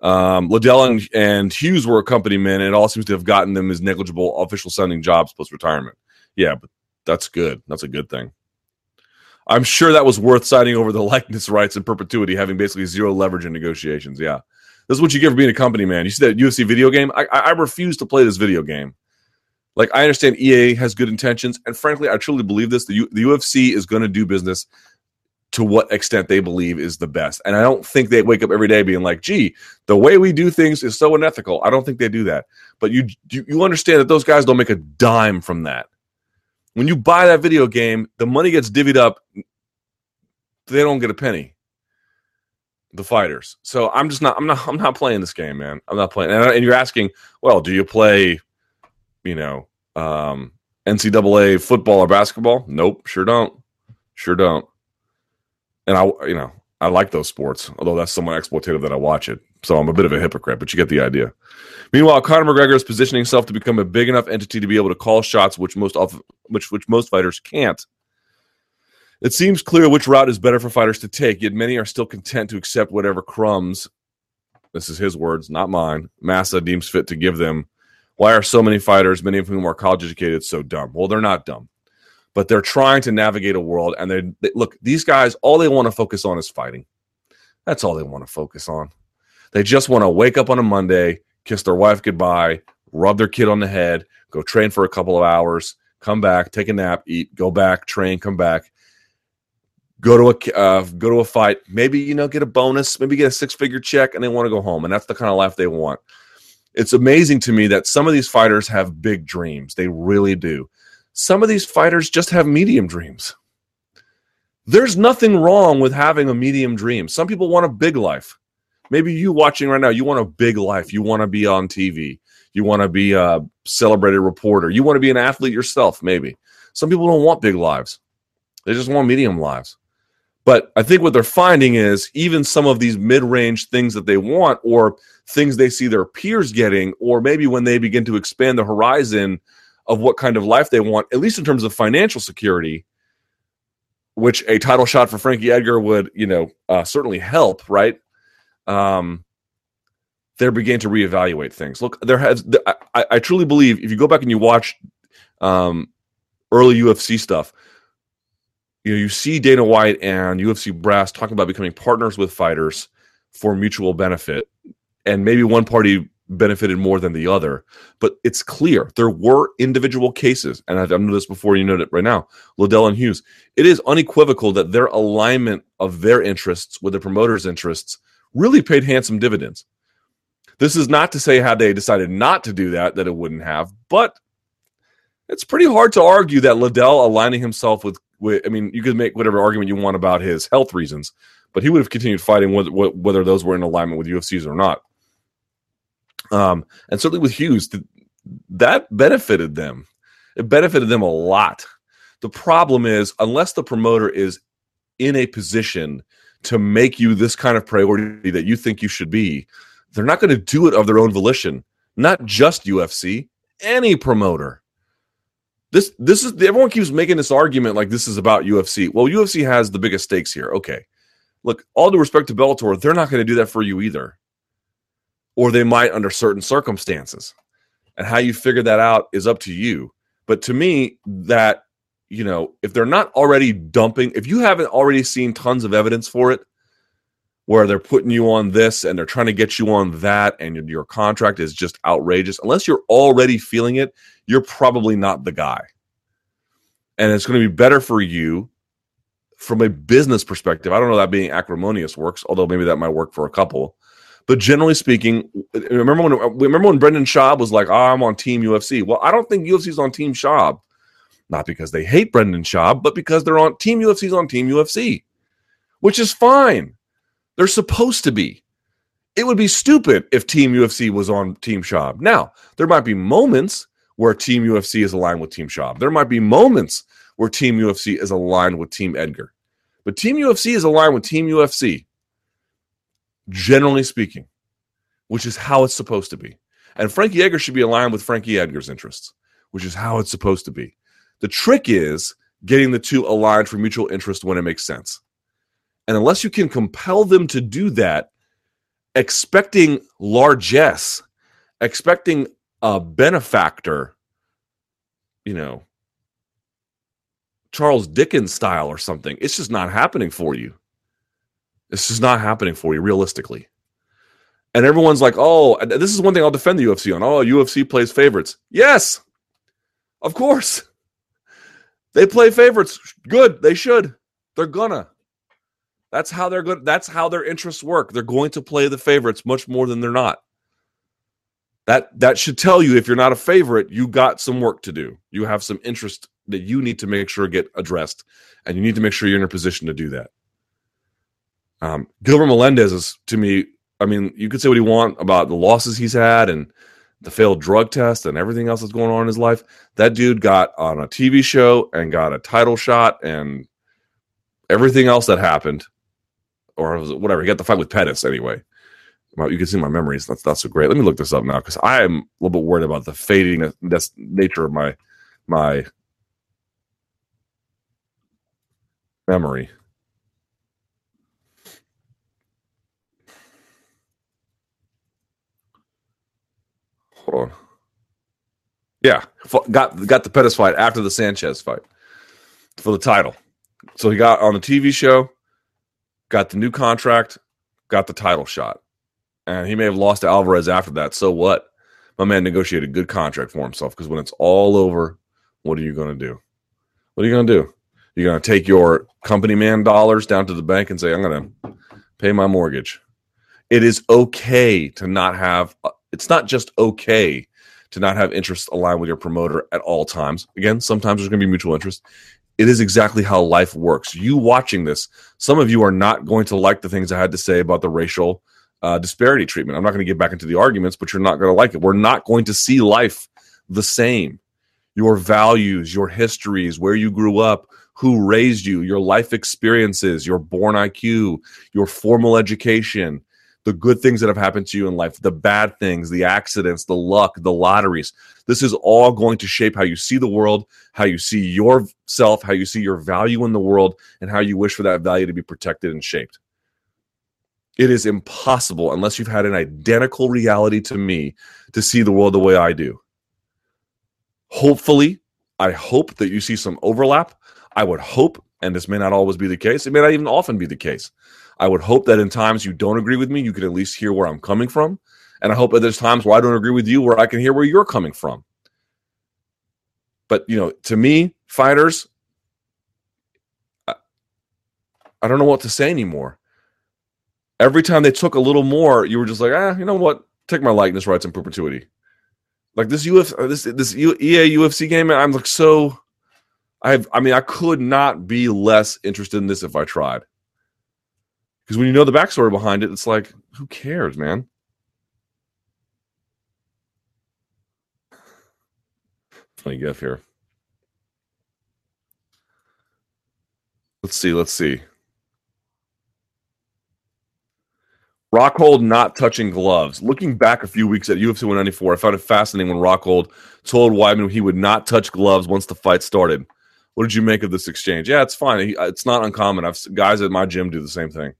Um, Liddell and, and, Hughes were a company men, and it all seems to have gotten them his negligible official sounding jobs post retirement. Yeah, but that's good. That's a good thing. I'm sure that was worth signing over the likeness rights in perpetuity, having basically zero leverage in negotiations. Yeah. This is what you get for being a company man. You see that UFC video game? I, I refuse to play this video game. Like I understand EA has good intentions, and frankly, I truly believe this. The, U- the UFC is going to do business to what extent they believe is the best, and I don't think they wake up every day being like, "Gee, the way we do things is so unethical." I don't think they do that. But you you, you understand that those guys don't make a dime from that. When you buy that video game, the money gets divvied up. They don't get a penny the fighters. So I'm just not I'm not I'm not playing this game, man. I'm not playing. And, and, you're asking, well, do you play you know, um, NCAA football or basketball? Nope, sure don't. Sure don't. And I, you know, I like those sports, although that's somewhat exploitative that I watch it. So I'm a bit of a hypocrite, but you get the idea. Meanwhile, Conor McGregor is positioning himself to become a big enough entity to be able to call shots, which most of, which which most fighters can't. It seems clear which route is better for fighters to take, yet many are still content to accept whatever crumbs. This is his words, not mine. Massa deems fit to give them why are so many fighters, many of whom are college educated, so dumb? Well, they're not dumb, but they're trying to navigate a world. And they, they look, these guys, all they want to focus on is fighting. That's all they want to focus on. They just want to wake up on a Monday, kiss their wife goodbye, rub their kid on the head, go train for a couple of hours, come back, take a nap, eat, go back, train, come back, go to a uh, go to a fight, maybe you know get a bonus, maybe get a six figure check, and they want to go home, and that's the kind of life they want it's amazing to me that some of these fighters have big dreams. They really do. Some of these fighters just have medium dreams. There's nothing wrong with having a medium dream. Some people want a big life. Maybe you watching right now, you want a big life. You want to be on TV. You want to be a celebrated reporter. You want to be an athlete yourself, maybe. Some people don't want big lives. They just want medium lives. But I think what they're finding is even some of these mid range things that they want, or things they see their peers getting, or maybe when they begin to expand the horizon of what kind of life they want, at least in terms of financial security, which a title shot for Frankie Edgar would, you know, uh, certainly help, right? Um, they're beginning to reevaluate things. Look, there has, I, I truly believe if you go back and you watch um, early UFC stuff, you know, you see Dana White and UFC brass talking about becoming partners with fighters for mutual benefit, and maybe one party benefited more than the other. But it's clear there were individual cases, and I've known this before. You know it right now. Liddell and Hughes. It is unequivocal that their alignment of their interests with the promoter's interests really paid handsome dividends. This is not to say had they decided not to do that, that it wouldn't have, but it's pretty hard to argue that Liddell aligning himself with I mean, you could make whatever argument you want about his health reasons, but he would have continued fighting whether, whether those were in alignment with UFC's or not. Um, and certainly with Hughes, that benefited them. It benefited them a lot. The problem is, unless the promoter is in a position to make you this kind of priority that you think you should be, they're not going to do it of their own volition. Not just UFC, any promoter. This this is everyone keeps making this argument like this is about UFC. Well, UFC has the biggest stakes here. Okay. Look, all due respect to Bellator, they're not going to do that for you either. Or they might under certain circumstances. And how you figure that out is up to you. But to me, that, you know, if they're not already dumping, if you haven't already seen tons of evidence for it, where they're putting you on this and they're trying to get you on that, and your, your contract is just outrageous, unless you're already feeling it, you're probably not the guy. And it's going to be better for you from a business perspective. I don't know that being acrimonious works, although maybe that might work for a couple. But generally speaking, remember when remember when Brendan Schaub was like, oh, "I'm on Team UFC." Well, I don't think UFC's on Team Schaub, not because they hate Brendan Schaub, but because they're on Team UFC's on Team UFC, which is fine. They're supposed to be. It would be stupid if Team UFC was on Team Schaub. Now, there might be moments where Team UFC is aligned with Team Schaub. There might be moments where Team UFC is aligned with Team Edgar. But Team UFC is aligned with Team UFC generally speaking, which is how it's supposed to be. And Frankie Edgar should be aligned with Frankie Edgar's interests, which is how it's supposed to be. The trick is getting the two aligned for mutual interest when it makes sense. And unless you can compel them to do that, expecting largesse, expecting a benefactor, you know, Charles Dickens style or something, it's just not happening for you. This is not happening for you realistically. And everyone's like, oh, this is one thing I'll defend the UFC on. Oh, UFC plays favorites. Yes, of course. They play favorites. Good. They should. They're gonna. That's how they're good. That's how their interests work. They're going to play the favorites much more than they're not. That that should tell you if you're not a favorite, you got some work to do. You have some interest that you need to make sure get addressed, and you need to make sure you're in a position to do that. Um, Gilbert Melendez is to me. I mean, you could say what you want about the losses he's had and the failed drug test and everything else that's going on in his life. That dude got on a TV show and got a title shot and everything else that happened, or whatever. He got the fight with Pettis anyway. You can see my memories. That's not so great. Let me look this up now because I am a little bit worried about the fading that's nature of my my memory. Hold on. Yeah, got got the Pettis fight after the Sanchez fight for the title. So he got on the TV show, got the new contract, got the title shot, and he may have lost to Alvarez after that. So what? My man negotiated a good contract for himself because when it's all over, what are you going to do? What are you going to do? You're going to take your company man dollars down to the bank and say, "I'm going to pay my mortgage." It is okay to not have uh, it's not just okay to not have interest aligned with your promoter at all times. Again, sometimes there's going to be mutual interest. It is exactly how life works. You watching this, some of you are not going to like the things I had to say about the racial uh, disparity treatment. I'm not going to get back into the arguments, but you're not going to like it. We're not going to see life the same. Your values, your histories, where you grew up, who raised you, your life experiences, your born IQ, your formal education, the good things that have happened to you in life, the bad things, the accidents, the luck, the lotteries. This is all going to shape how you see the world, how you see yourself, how you see your value in the world, and how you wish for that value to be protected and shaped. It is impossible, unless you've had an identical reality to me, to see the world the way I do. Hopefully, I hope that you see some overlap. I would hope, and this may not always be the case, it may not even often be the case I would hope that in times you don't agree with me, you can at least hear where I'm coming from. And I hope that there's times where I don't agree with you where I can hear where you're coming from. But, you know, to me, fighters, I, I don't know what to say anymore. every time they took a little more, you were just like, ah, you know what? Take my likeness rights in perpetuity. Like this UFC, uh, this this EA UFC game, I'm like so. I I mean, I could not be less interested in this if I tried. Because when you know the backstory behind it, it's like, who cares, man? Funny gif here. Let's see. Let's see. Rockhold not touching gloves. Looking back a few weeks at UFC 194, I found it fascinating when Rockhold told Weidman he would not touch gloves once the fight started. What did you make of this exchange? Yeah, it's fine. It's not uncommon. I've guys at my gym do the same thing.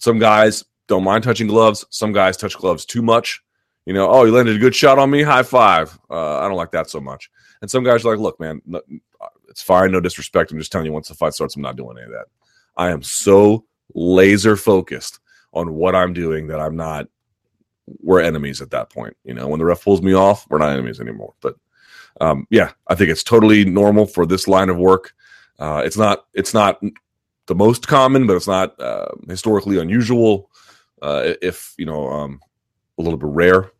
Some guys don't mind touching gloves. Some guys touch gloves too much. You know, oh, you landed a good shot on me. High five. Uh, I don't like that so much. And some guys are like, look, man, it's fine. No disrespect. I'm just telling you, once the fight starts, I'm not doing any of that. I am so laser focused on what I'm doing that I'm not we're enemies at that point. You know, when the ref pulls me off, we're not enemies anymore. But um, yeah, I think it's totally normal for this line of work. Uh, it's not it's not the most common, but it's not uh, historically unusual. Uh, if you know, um, a little bit rare.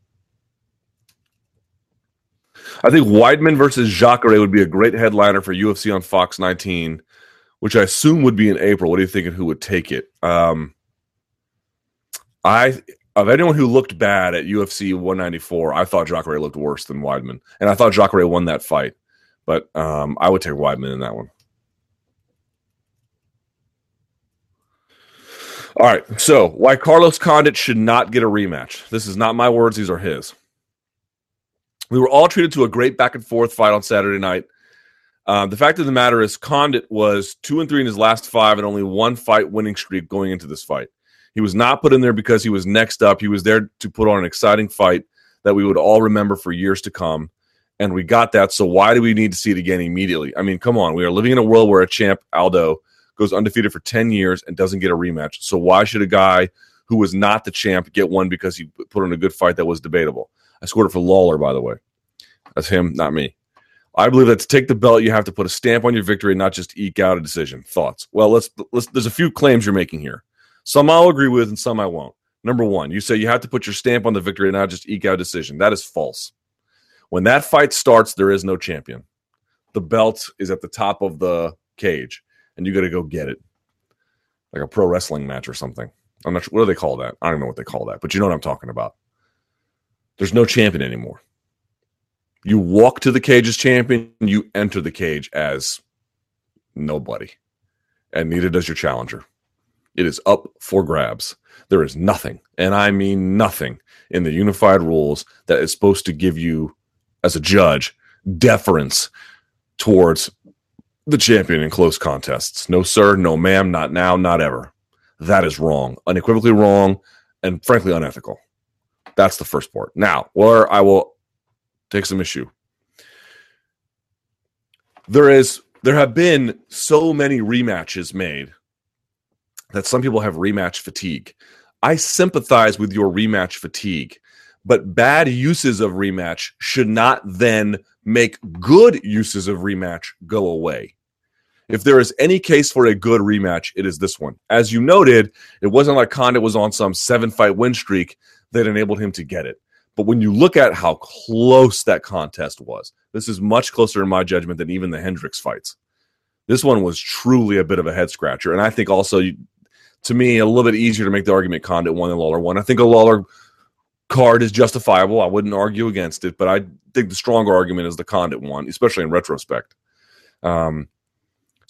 I think Weidman versus Jacare would be a great headliner for UFC on Fox 19, which I assume would be in April. What do you think? Who would take it? Um, I of anyone who looked bad at UFC 194, I thought Jacare looked worse than Weidman, and I thought Jacare won that fight. But um, I would take Weidman in that one. All right, so why Carlos Condit should not get a rematch? This is not my words; these are his. We were all treated to a great back and forth fight on Saturday night. Um, the fact of the matter is, Condit was two and three in his last five, and only one fight winning streak going into this fight. He was not put in there because he was next up. He was there to put on an exciting fight that we would all remember for years to come. And we got that. So why do we need to see it again immediately? I mean, come on. We are living in a world where a champ, Aldo, goes undefeated for 10 years and doesn't get a rematch. So why should a guy who was not the champ get one because he put on a good fight that was debatable? I scored it for Lawler, by the way. That's him, not me. I believe that to take the belt, you have to put a stamp on your victory, and not just eke out a decision. Thoughts? Well, let's let's. There's a few claims you're making here. Some I'll agree with and some I won't. Number one, you say you have to put your stamp on the victory and not just eke out a decision. That is false. When that fight starts, there is no champion. The belt is at the top of the cage, and you got to go get it, like a pro wrestling match or something. I'm not sure what do they call that. I don't know what they call that, but you know what I'm talking about. There's no champion anymore. You walk to the cage as champion, you enter the cage as nobody, and neither does your challenger. It is up for grabs. There is nothing, and I mean nothing, in the unified rules that is supposed to give you, as a judge, deference towards the champion in close contests. No, sir, no, ma'am, not now, not ever. That is wrong, unequivocally wrong, and frankly unethical. That's the first part. Now, where I will take some issue. There is there have been so many rematches made that some people have rematch fatigue. I sympathize with your rematch fatigue, but bad uses of rematch should not then make good uses of rematch go away. If there is any case for a good rematch, it is this one. As you noted, it wasn't like Condit was on some seven fight win streak that enabled him to get it. But when you look at how close that contest was, this is much closer in my judgment than even the Hendricks fights. This one was truly a bit of a head scratcher. And I think also to me, a little bit easier to make the argument Condit won than Lawler won. I think a Lawler card is justifiable. I wouldn't argue against it, but I think the stronger argument is the Condit one, especially in retrospect. Um,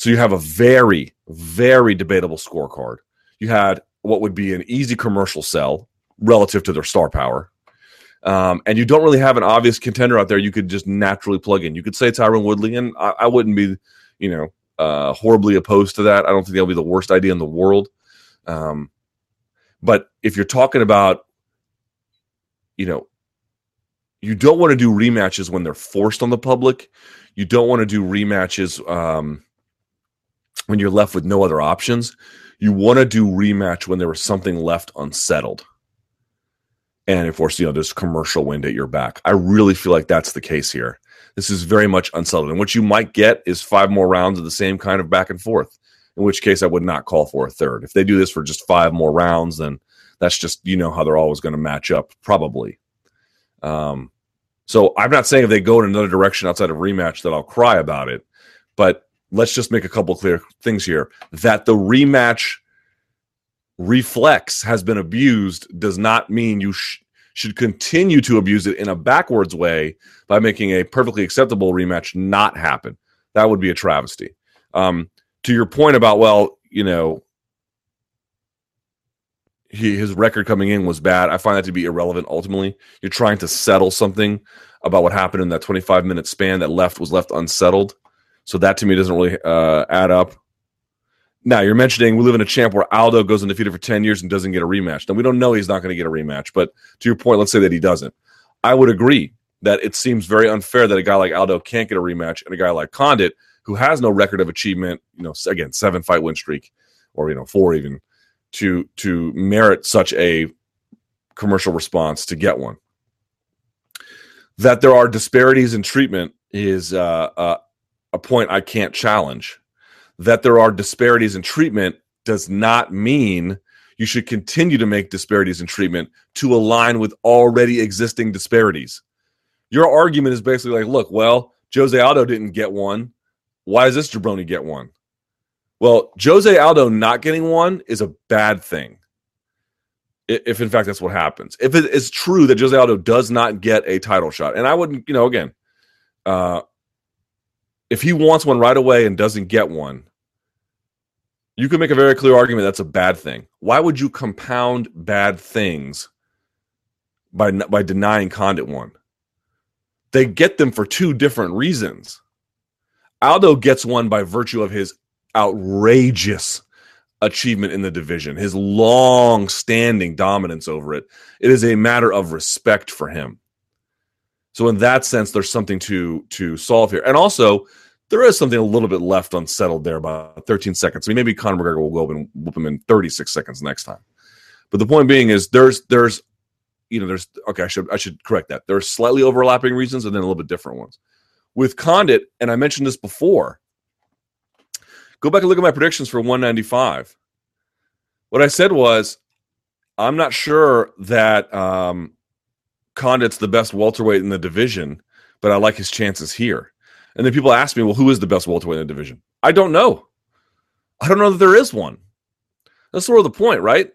so you have a very, very debatable scorecard. You had what would be an easy commercial sell relative to their star power. Um, and you don't really have an obvious contender out there you could just naturally plug in. You could say Tyron Woodley, and I, I wouldn't be, you know, uh, horribly opposed to that. I don't think that'll be the worst idea in the world. Um, but if you're talking about, you know, you don't want to do rematches when they're forced on the public. You don't want to do rematches um, when you're left with no other options. You want to do rematch when there was something left unsettled. And of course, you know, there's commercial wind at your back. I really feel like that's the case here. This is very much unsettled. And what you might get is five more rounds of the same kind of back and forth in which case I would not call for a third. If they do this for just five more rounds, then That's just you know how they're always going to match up, probably. Um, so I'm not saying if they go in another direction outside of rematch that I'll cry about it, but let's just make a couple clear things here. That the rematch reflex has been abused does not mean you sh- should continue to abuse it in a backwards way by making a perfectly acceptable rematch not happen. That would be a travesty. Um, to your point about, well, you know, he, his record coming in was bad. I find that to be irrelevant. Ultimately, you're trying to settle something about what happened in that 25 minute span that left was left unsettled. So that to me doesn't really uh, add up. Now you're mentioning we live in a champ where Aldo goes undefeated for 10 years and doesn't get a rematch. Now we don't know he's not going to get a rematch, but to your point, let's say that he doesn't. I would agree that it seems very unfair that a guy like Aldo can't get a rematch and a guy like Condit, who has no record of achievement, you know, again, seven fight win streak, or you know, four even, to to merit such a commercial response to get one. That there are disparities in treatment is uh, uh, a point I can't challenge. That there are disparities in treatment does not mean you should continue to make disparities in treatment to align with already existing disparities. Your argument is basically like, look, well, Jose Aldo didn't get one. Why does this jabroni get one? Well, Jose Aldo not getting one is a bad thing. If in fact that's what happens. If it is true that Jose Aldo does not get a title shot, and I wouldn't, you know, again, uh, if he wants one right away and doesn't get one, you can make a very clear argument that's a bad thing. Why would you compound bad things by by denying Condit one? They get them for two different reasons. Aldo gets one by virtue of his outrageous achievement in the division, his long standing dominance over it. It is a matter of respect for him. So in that sense, there's something to to solve here. And also, there is something a little bit left unsettled there about 13 seconds. I mean, maybe Conor McGregor will go and whoop him in 36 seconds next time. But the point being is there's there's you know, there's okay, I should I should correct that. There are slightly overlapping reasons and then a little bit different ones. With Condit, and I mentioned this before, go back and look at my predictions for 195. What I said was, I'm not sure that um, Condit's the best welterweight in the division, but I like his chances here. And then people ask me, well, who is the best welterweight in the division? I don't know. I don't know that there is one. That's sort of the point, right?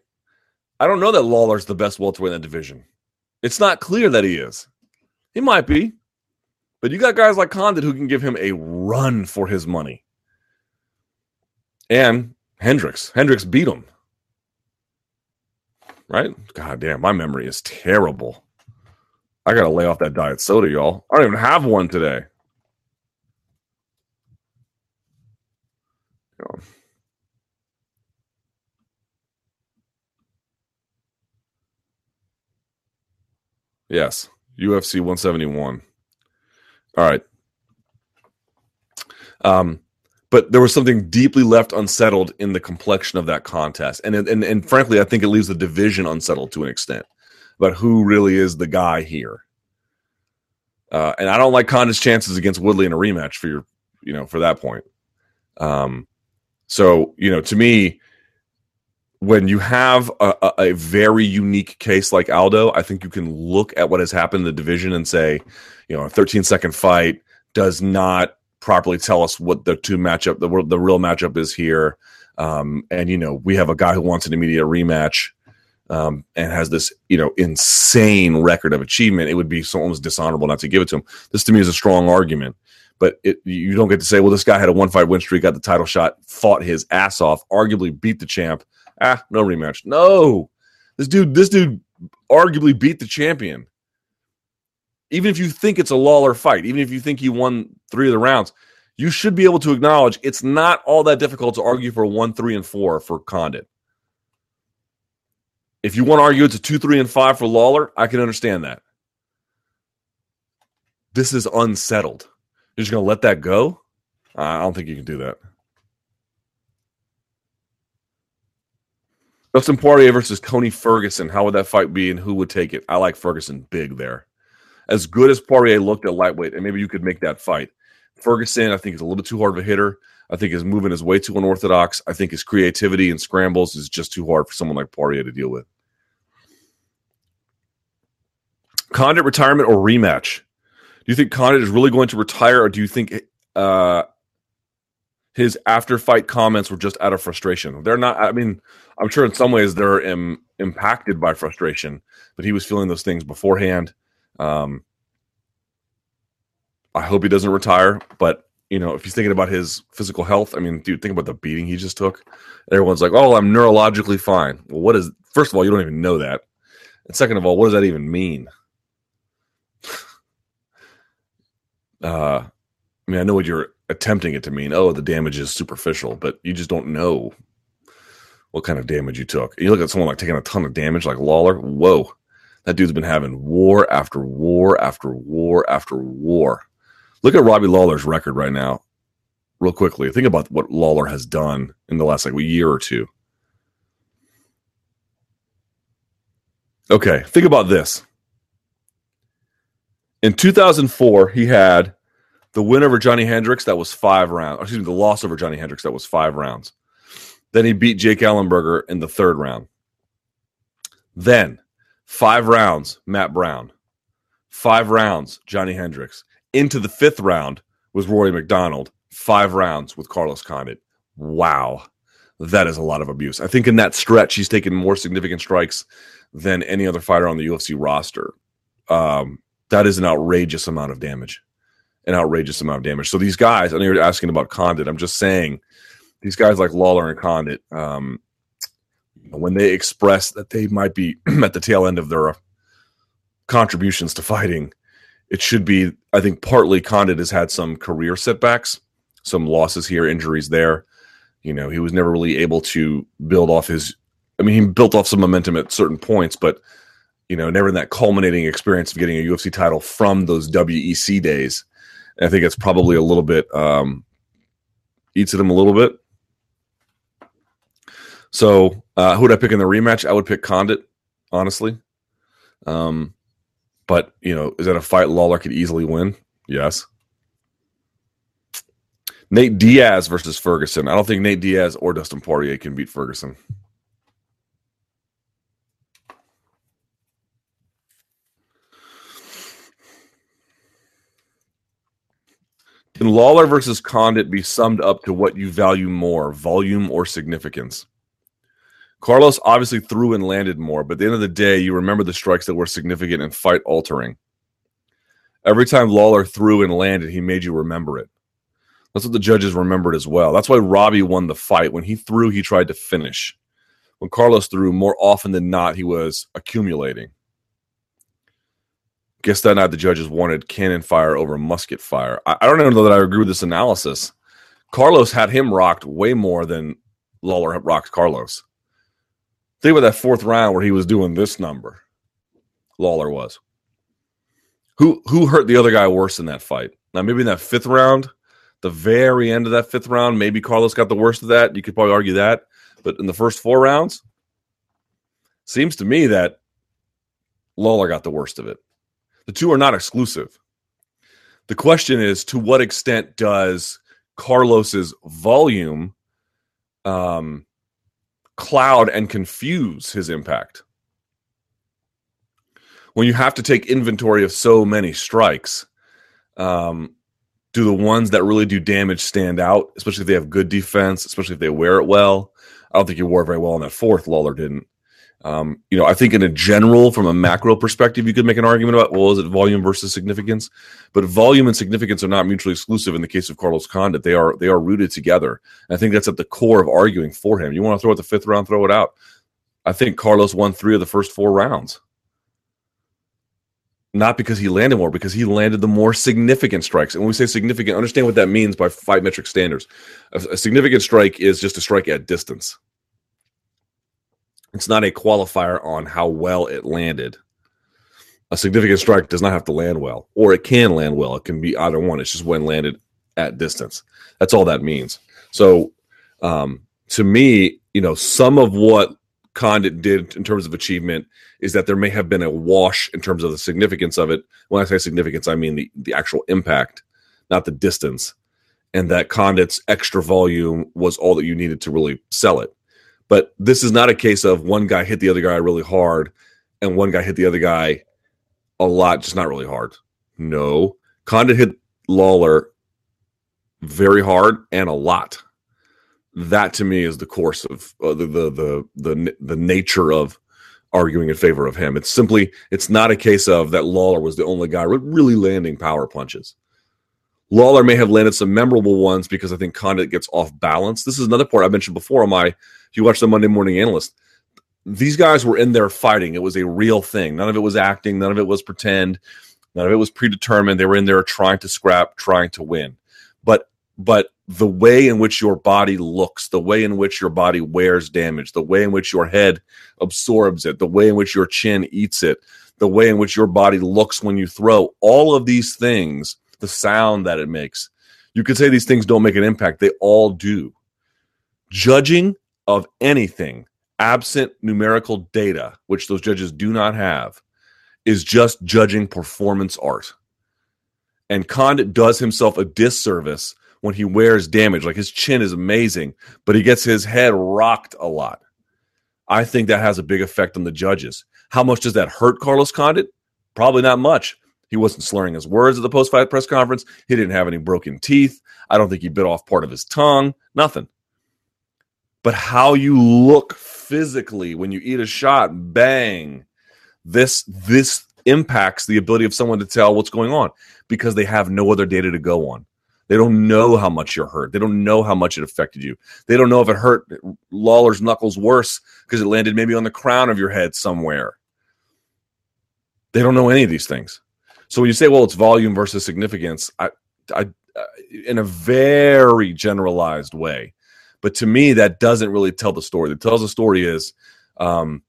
I don't know that Lawler's the best welterweight in the division. It's not clear that he is. He might be. But you got guys like Condit who can give him a run for his money. And Hendricks. Hendricks beat him. Right? God damn, my memory is terrible. I got to lay off that diet soda, y'all. I don't even have one today. Yes, UFC 171. All right. Um, but there was something deeply left unsettled in the complexion of that contest, and and and frankly, I think it leaves the division unsettled to an extent about who really is the guy here. Uh, and I don't like Condit's chances against Woodley in a rematch for your, you know, for that point. Um, so you know, to me, when you have a, a, very unique case like Aldo, I think you can look at what has happened in the division and say, you know, a 13 second fight does not properly tell us what the two matchup, the, the real matchup is here. Um, and, you know, we have a guy who wants an immediate rematch um, and has this, you know, insane record of achievement. It would be so almost dishonorable not to give it to him. This to me is a strong argument. But it, you don't get to say, well, this guy had a one fight win streak, got the title shot, fought his ass off, arguably beat the champ, ah, no rematch. No, this dude, this dude arguably beat the champion. Even if you think it's a Lawler fight, even if you think he won three of the rounds, you should be able to acknowledge it's not all that difficult to argue for one, three, and four for Condit. If you want to argue it's a two, three, and five for Lawler, I can understand that. This is unsettled. You're just going to let that go? I don't think you can do that. Dustin Poirier versus Tony Ferguson. How would that fight be, and who would take it? I like Ferguson big there. As good as Poirier looked at lightweight, and maybe you could make that fight. Ferguson, I think, is a little bit too hard of a hitter. I think his movement is way too unorthodox. I think his creativity and scrambles is just too hard for someone like Poirier to deal with. Condit retirement or rematch? Do you think Condit is really going to retire, or do you think uh, his after fight comments were just out of frustration? They're not. I mean, I'm sure in some ways they're Im- impacted by frustration, but he was feeling those things beforehand. Um, I hope he doesn't retire, but you know, if he's thinking about his physical health, I mean, dude, think about the beating he just took. Everyone's like, "Oh, I'm neurologically fine." Well, what is? First of all, you don't even know that, and second of all, what does that even mean? Uh, I mean, I know what you're attempting it to mean. Oh, the damage is superficial, but you just don't know what kind of damage you took. You look at someone like taking a ton of damage, like Lawler. Whoa, that dude's been having war after war after war after war. Look at Robbie Lawler's record right now, real quickly. Think about what Lawler has done in the last like a year or two. Okay, think about this. In 2004, he had the win over Johnny Hendricks, that was five rounds. Excuse me, the loss over Johnny Hendricks, that was five rounds. Then he beat Jake Ellenberger in the third round. Then five rounds, Matt Brown. Five rounds, Johnny Hendricks. Into the fifth round was Rory MacDonald. Five rounds with Carlos Condit. Wow. That is a lot of abuse. I think in that stretch, he's taken more significant strikes than any other fighter on the UFC roster. Um, that is an outrageous amount of damage. An outrageous amount of damage. So these guys, I know you're asking about Condit. I'm just saying these guys like Lawler and Condit, um, when they express that they might be at the tail end of their contributions to fighting, it should be, I think, partly Condit has had some career setbacks, some losses here, injuries there. You know, he was never really able to build off his. I mean, he built off some momentum at certain points, but you know, never in that culminating experience of getting a UFC title from those WEC days. And I think it's probably a little bit um, eats at him a little bit. So, uh, who would I pick in the rematch? I would pick Condit, honestly. Um, but you know, is that a fight Lawler could easily win? Yes. Nate Diaz versus Ferguson. I don't think Nate Diaz or Dustin Poirier can beat Ferguson. Can Lawler versus Condit be summed up to what you value more, volume or significance? Carlos obviously threw and landed more, but at the end of the day, you remember the strikes that were significant and fight altering. Every time Lawler threw and landed, he made you remember it. That's what the judges remembered as well. That's why Robbie won the fight. When he threw, he tried to finish. When Carlos threw, more often than not, he was accumulating. Guess that night the judges wanted cannon fire over musket fire. I, I don't even know that I agree with this analysis. Carlos had him rocked way more than Lawler rocked Carlos. Think about that fourth round where he was doing this number. Lawler was. Who who hurt the other guy worse in that fight? Now maybe in that fifth round, the very end of that fifth round, maybe Carlos got the worst of that. You could probably argue that. But in the first four rounds, seems to me that Lawler got the worst of it. The two are not exclusive. The question is to what extent does Carlos's volume um, cloud and confuse his impact. When you have to take inventory of so many strikes, um, do the ones that really do damage stand out, especially if they have good defense, especially if they wear it well? I don't think he wore it very well in that fourth. Lawler didn't. Um, you know, I think in a general, from a macro perspective, you could make an argument about well, is it volume versus significance? But volume and significance are not mutually exclusive in the case of Carlos Condit. They are they are rooted together. And I think that's at the core of arguing for him. You want to throw it the fifth round, throw it out. I think Carlos won three of the first four rounds. Not because he landed more, because he landed the more significant strikes. And when we say significant, understand what that means by FightMetric standards. A, a significant strike is just a strike at distance. It's not a qualifier on how well it landed. A significant strike does not have to land well, or it can land well. It can be either one. It's just when landed at distance. That's all that means. So, um, to me, you know, some of what Condit did in terms of achievement is that there may have been a wash in terms of the significance of it. When I say significance, I mean the, the actual impact, not the distance. And that Condit's extra volume was all that you needed to really sell it. But this is not a case of one guy hit the other guy really hard and one guy hit the other guy a lot, just not really hard. No, Condit hit Lawler very hard and a lot. That to me is the course of uh, the, the the the the nature of arguing in favor of him. It's simply it's not a case of that Lawler was the only guy really landing power punches. Lawler may have landed some memorable ones because I think Condit gets off balance. This is another part I mentioned before on my you watch the Monday Morning Analyst. These guys were in there fighting. It was a real thing. None of it was acting, none of it was pretend, none of it was predetermined. They were in there trying to scrap, trying to win. But but the way in which your body looks, the way in which your body wears damage, the way in which your head absorbs it, the way in which your chin eats it, the way in which your body looks when you throw, all of these things, the sound that it makes, you could say these things don't make an impact. They all do. Judging of anything absent numerical data, which those judges do not have, is just judging performance art. And Condit does himself a disservice when he wears damage. Like his chin is amazing, but he gets his head rocked a lot. I think that has a big effect on the judges. How much does that hurt Carlos Condit? Probably not much. He wasn't slurring his words at the post fight press conference. He didn't have any broken teeth. I don't think he bit off part of his tongue. Nothing. But how you look physically when you eat a shot, bang. This this impacts the ability of someone to tell what's going on because they have no other data to go on. They don't know how much you're hurt. They don't know how much it affected you. They don't know if it hurt Lawler's knuckles worse because it landed maybe on the crown of your head somewhere. They don't know any of these things. So when you say, well, it's volume versus significance, I, I, in a very generalized way, but to me, that doesn't really tell the story. That tells the story is um,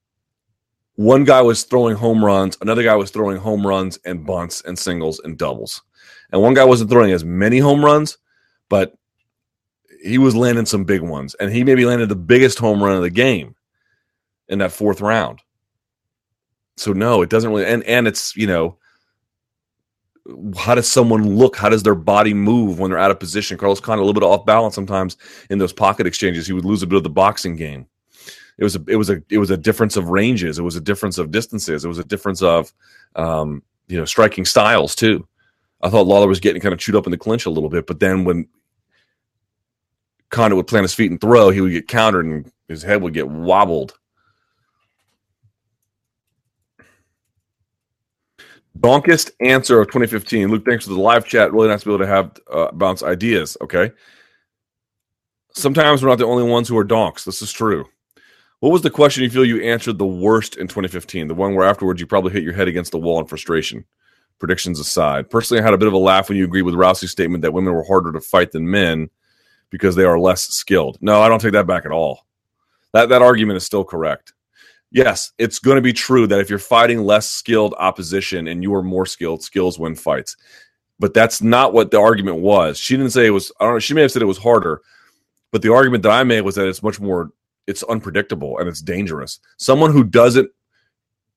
one guy was throwing home runs, another guy was throwing home runs and bunts and singles and doubles. And one guy wasn't throwing as many home runs, but he was landing some big ones. And he maybe landed the biggest home run of the game in that fourth round. So no, it doesn't really and and it's, you know, how does someone look? How does their body move when they're out of position? Carlos Condit a little bit off balance sometimes in those pocket exchanges. He would lose a bit of the boxing game. It was a it was a it was a difference of ranges. It was a difference of distances. It was a difference of um, you know striking styles too. I thought Lawler was getting kind of chewed up in the clinch a little bit, but then when Condit would plant his feet and throw, he would get countered and his head would get wobbled. Donkest answer of 2015. Luke, thanks for the live chat. Really nice to be able to have uh, bounce ideas. Okay. Sometimes we're not the only ones who are donks. This is true. What was the question you feel you answered the worst in 2015? The one where afterwards you probably hit your head against the wall in frustration predictions aside. Personally, I had a bit of a laugh when you agreed with Rousey's statement that women were harder to fight than men because they are less skilled. No, I don't take that back at all. That that argument is still correct. Yes, it's going to be true that if you're fighting less skilled opposition and you are more skilled, skills win fights. But that's not what the argument was. She didn't say it was. I don't know. She may have said it was harder, but the argument that I made was that it's much more. It's unpredictable and it's dangerous. Someone who doesn't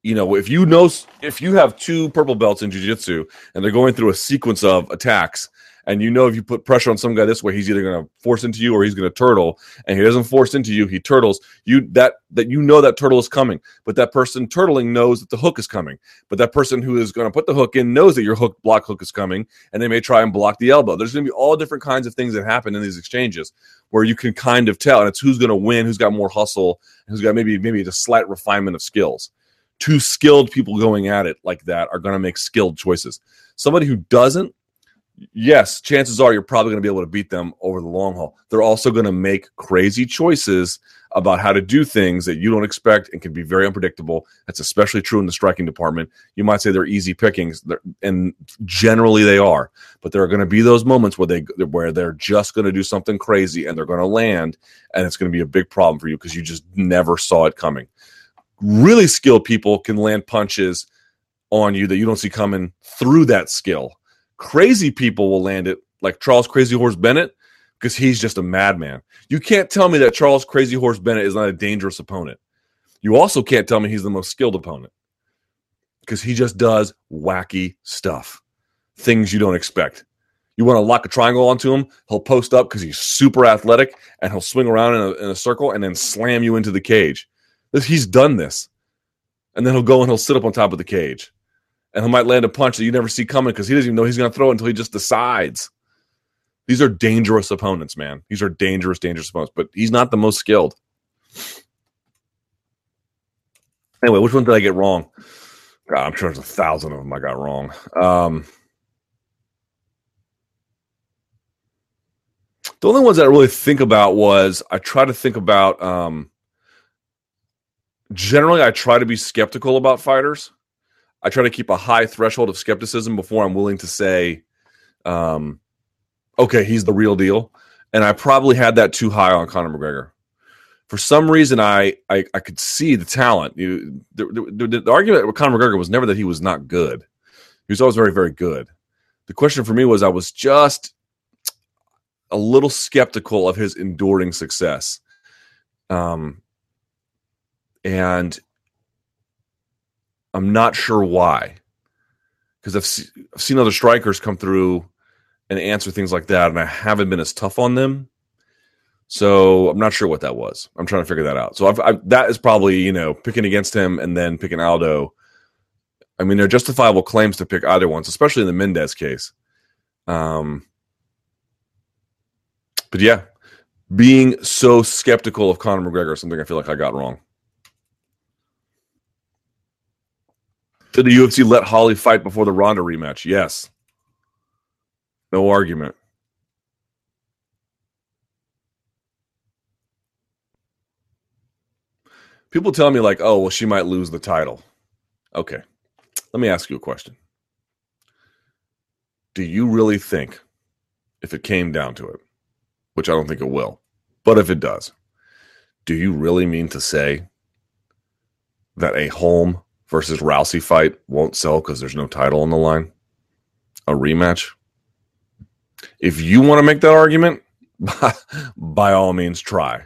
you know, if you know, if you have two purple belts in jujitsu and they're going through a sequence of attacks, and you know if you put pressure on some guy this way, he's either going to force into you or he's going to turtle, and he doesn't force into you, he turtles. You that that you know that turtle is coming, but that person turtling knows that the hook is coming. But that person who is going to put the hook in knows that your hook block hook is coming, and they may try and block the elbow. There's going to be all different kinds of things that happen in these exchanges where you can kind of tell, and it's who's going to win, who's got more hustle, who's got maybe maybe a slight refinement of skills two skilled people going at it like that are going to make skilled choices. Somebody who doesn't, yes, chances are you're probably going to be able to beat them over the long haul. They're also going to make crazy choices about how to do things that you don't expect and can be very unpredictable. That's especially true in the striking department. You might say they're easy pickings, and generally they are. But there are going to be those moments where they where they're just going to do something crazy and they're going to land, and it's going to be a big problem for you because you just never saw it coming really skilled people can land punches on you that you don't see coming through that skill. Crazy people will land it like Charles Crazy Horse Bennett because he's just a madman. You can't tell me that Charles Crazy Horse Bennett is not a dangerous opponent. You also can't tell me he's the most skilled opponent because he just does wacky stuff, things you don't expect. You want to lock a triangle onto him, he'll post up because he's super athletic and he'll swing around in a, in a circle and then slam you into the cage. He's done this. And then he'll go and he'll sit up on top of the cage. And he might land a punch that you never see coming because he doesn't even know he's going to throw it until he just decides. These are dangerous opponents, man. These are dangerous, dangerous opponents, but he's not the most skilled. Anyway, which one did I get wrong? God, I'm sure there's a thousand of them I got wrong. Um, the only ones that I really think about was I try to think about. Um, generally, I try to be skeptical about fighters. I try to keep a high threshold of skepticism before I'm willing to say, um, okay, he's the real deal. And I probably had that too high on Conor McGregor. For some reason, I I, I could see the talent. You, the, the, the, the argument with Conor McGregor was never that he was not good. He was always very, very good. The question for me was I was just a little skeptical of his enduring success. Um, and I'm not sure why, because I've, se- I've seen other strikers come through and answer things like that, and I haven't been as tough on them. So I'm not sure what that was. I'm trying to figure that out. So I've, I've, that is probably you know picking against him and then picking Aldo. I mean, they're justifiable claims to pick either ones, especially in the Mendes case. Um, but yeah, being so skeptical of Conor McGregor is something I feel like I got wrong. Did the UFC let Holly fight before the Ronda rematch? Yes. No argument. People tell me, like, oh, well, she might lose the title. Okay. Let me ask you a question. Do you really think, if it came down to it, which I don't think it will, but if it does, do you really mean to say that a Holm versus Rousey fight won't sell because there's no title on the line? A rematch? If you want to make that argument, by, by all means, try.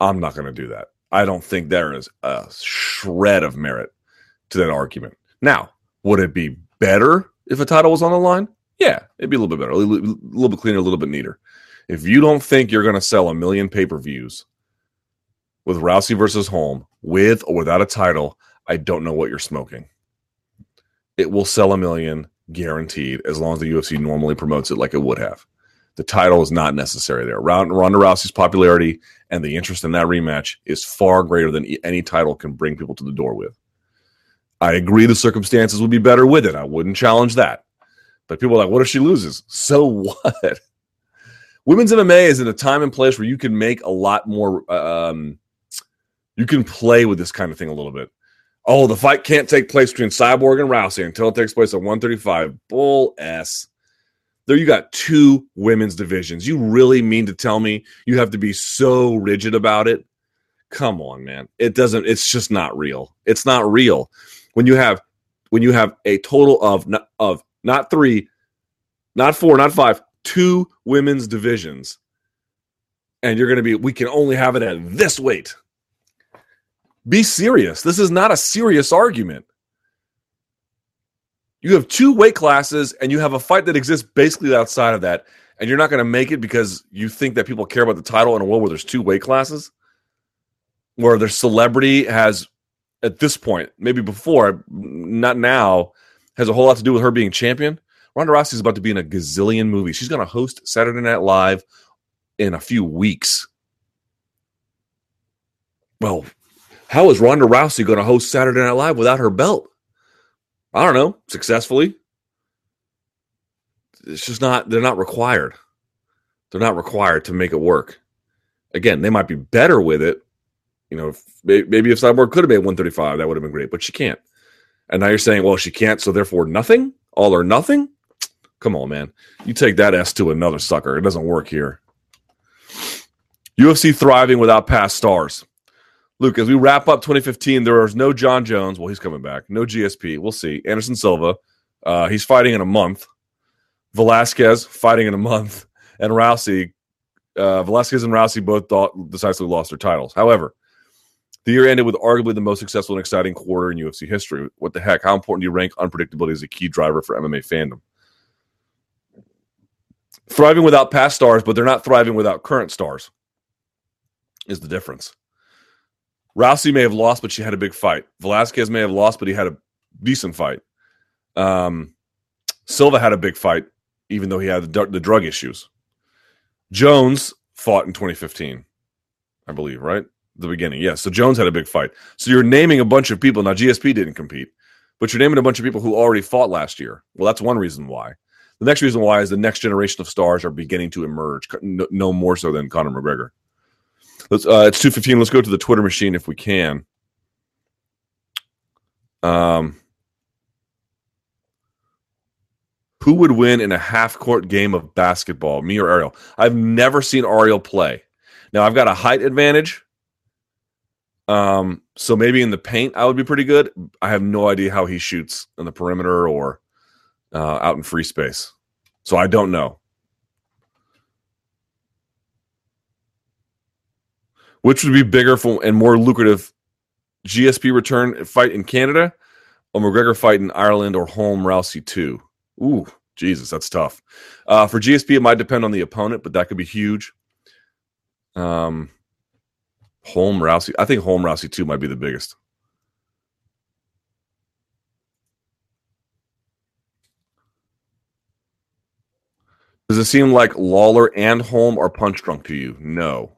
I'm not going to do that. I don't think there is a shred of merit to that argument. Now, would it be better if a title was on the line? Yeah, it'd be a little bit better, a little, a little bit cleaner, a little bit neater. If you don't think you're going to sell a million pay per views with Rousey versus Holm, with or without a title, I don't know what you're smoking. It will sell a million guaranteed as long as the UFC normally promotes it like it would have. The title is not necessary there. Ronda Rousey's popularity and the interest in that rematch is far greater than any title can bring people to the door with. I agree the circumstances would be better with it. I wouldn't challenge that. But people are like, what if she loses? So what? Women's MMA is in a time and place where you can make a lot more. Um, you can play with this kind of thing a little bit. Oh, the fight can't take place between Cyborg and Rousey until it takes place at 135. Bull s. There you got two women's divisions. You really mean to tell me you have to be so rigid about it? Come on, man. It doesn't it's just not real. It's not real. When you have when you have a total of of not 3, not 4, not 5, two women's divisions and you're going to be we can only have it at this weight. Be serious. This is not a serious argument. You have two weight classes and you have a fight that exists basically outside of that, and you're not going to make it because you think that people care about the title in a world where there's two weight classes, where their celebrity has, at this point, maybe before, not now, has a whole lot to do with her being champion. Ronda Rousey is about to be in a gazillion movies. She's going to host Saturday Night Live in a few weeks. Well, how is Ronda Rousey going to host Saturday Night Live without her belt? I don't know, successfully. It's just not, they're not required. They're not required to make it work. Again, they might be better with it. You know, if, maybe if Cyborg could have made 135, that would have been great, but she can't. And now you're saying, well, she can't, so therefore nothing? All or nothing? Come on, man. You take that S to another sucker. It doesn't work here. UFC thriving without past stars. Luke, as we wrap up 2015, there is no Jon Jones. Well, he's coming back. No GSP. We'll see. Anderson Silva. Uh, he's fighting in a month. Velasquez fighting in a month. And Rousey. Uh, Velasquez and Rousey both thought, decisively lost their titles. However, the year ended with arguably the most successful and exciting quarter in UFC history. What the heck? How important do you rank unpredictability as a key driver for MMA fandom? Thriving without past stars, but they're not thriving without current stars, is the difference. Rousey may have lost, but she had a big fight. Velasquez may have lost, but he had a decent fight. Um, Silva had a big fight, even though he had the, the drug issues. Jones fought in 2015, I believe, right? The beginning, yes. So Jones had a big fight. So you're naming a bunch of people. Now GSP didn't compete, but you're naming a bunch of people who already fought last year. Well, that's one reason why. The next reason why is the next generation of stars are beginning to emerge, no, no more so than Conor McGregor. Let's. Uh, it's two fifteen. Let's go to the Twitter machine if we can. Um, who would win in a half court game of basketball, me or Ariel? I've never seen Ariel play. Now I've got a height advantage. Um, so maybe in the paint I would be pretty good. I have no idea how he shoots in the perimeter or uh, out in free space. So I don't know. Which would be bigger for, and more lucrative GSP return fight in Canada or McGregor fight in Ireland or Holm Rousey 2? Ooh, Jesus, that's tough. Uh, for GSP, it might depend on the opponent, but that could be huge. Um, Holm Rousey, I think Holm Rousey 2 might be the biggest. Does it seem like Lawler and Holm are punch drunk to you? No.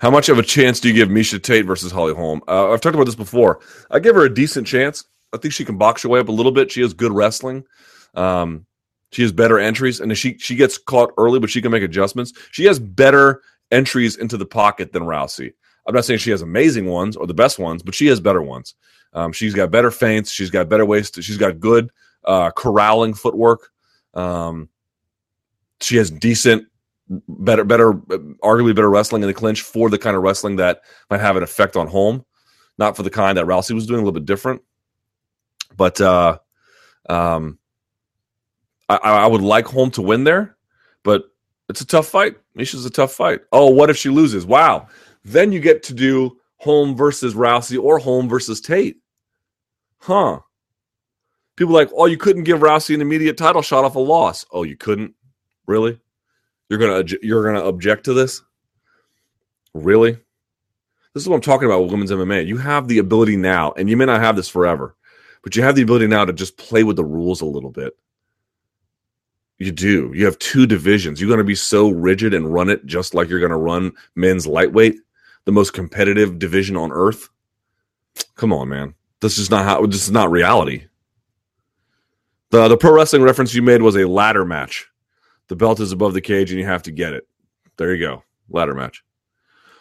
How much of a chance do you give Miesha Tate versus Holly Holm? Uh, I've talked about this before. I give her a decent chance. I think she can box her way up a little bit. She has good wrestling. Um, she has better entries, and she she gets caught early, but she can make adjustments. She has better entries into the pocket than Rousey. I'm not saying she has amazing ones or the best ones, but she has better ones. Um, she's got better feints. She's got better ways. To, she's got good uh, corralling footwork. Um, she has decent, better, better, arguably better wrestling in the clinch for the kind of wrestling that might have an effect on Holm, not for the kind that Rousey was doing, a little bit different. But uh, um, I, I would like Holm to win there, but it's a tough fight. Miesha's a tough fight. Oh, what if she loses? Wow. Then you get to do Holm versus Rousey or Holm versus Tate. Huh people like, oh, you couldn't give Rousey an immediate title shot off a loss. Oh, you couldn't? Really? You're gonna you're gonna object to this? Really? This is what I'm talking about with women's MMA. You have the ability now, and you may not have this forever, but you have the ability now to just play with the rules a little bit. You do. You have two divisions. You're going to be so rigid and run it just like you're going to run men's lightweight, the most competitive division on earth. Come on, man. This is not how. This is not reality. The the pro wrestling reference you made was a ladder match. The belt is above the cage and you have to get it. There you go. Ladder match.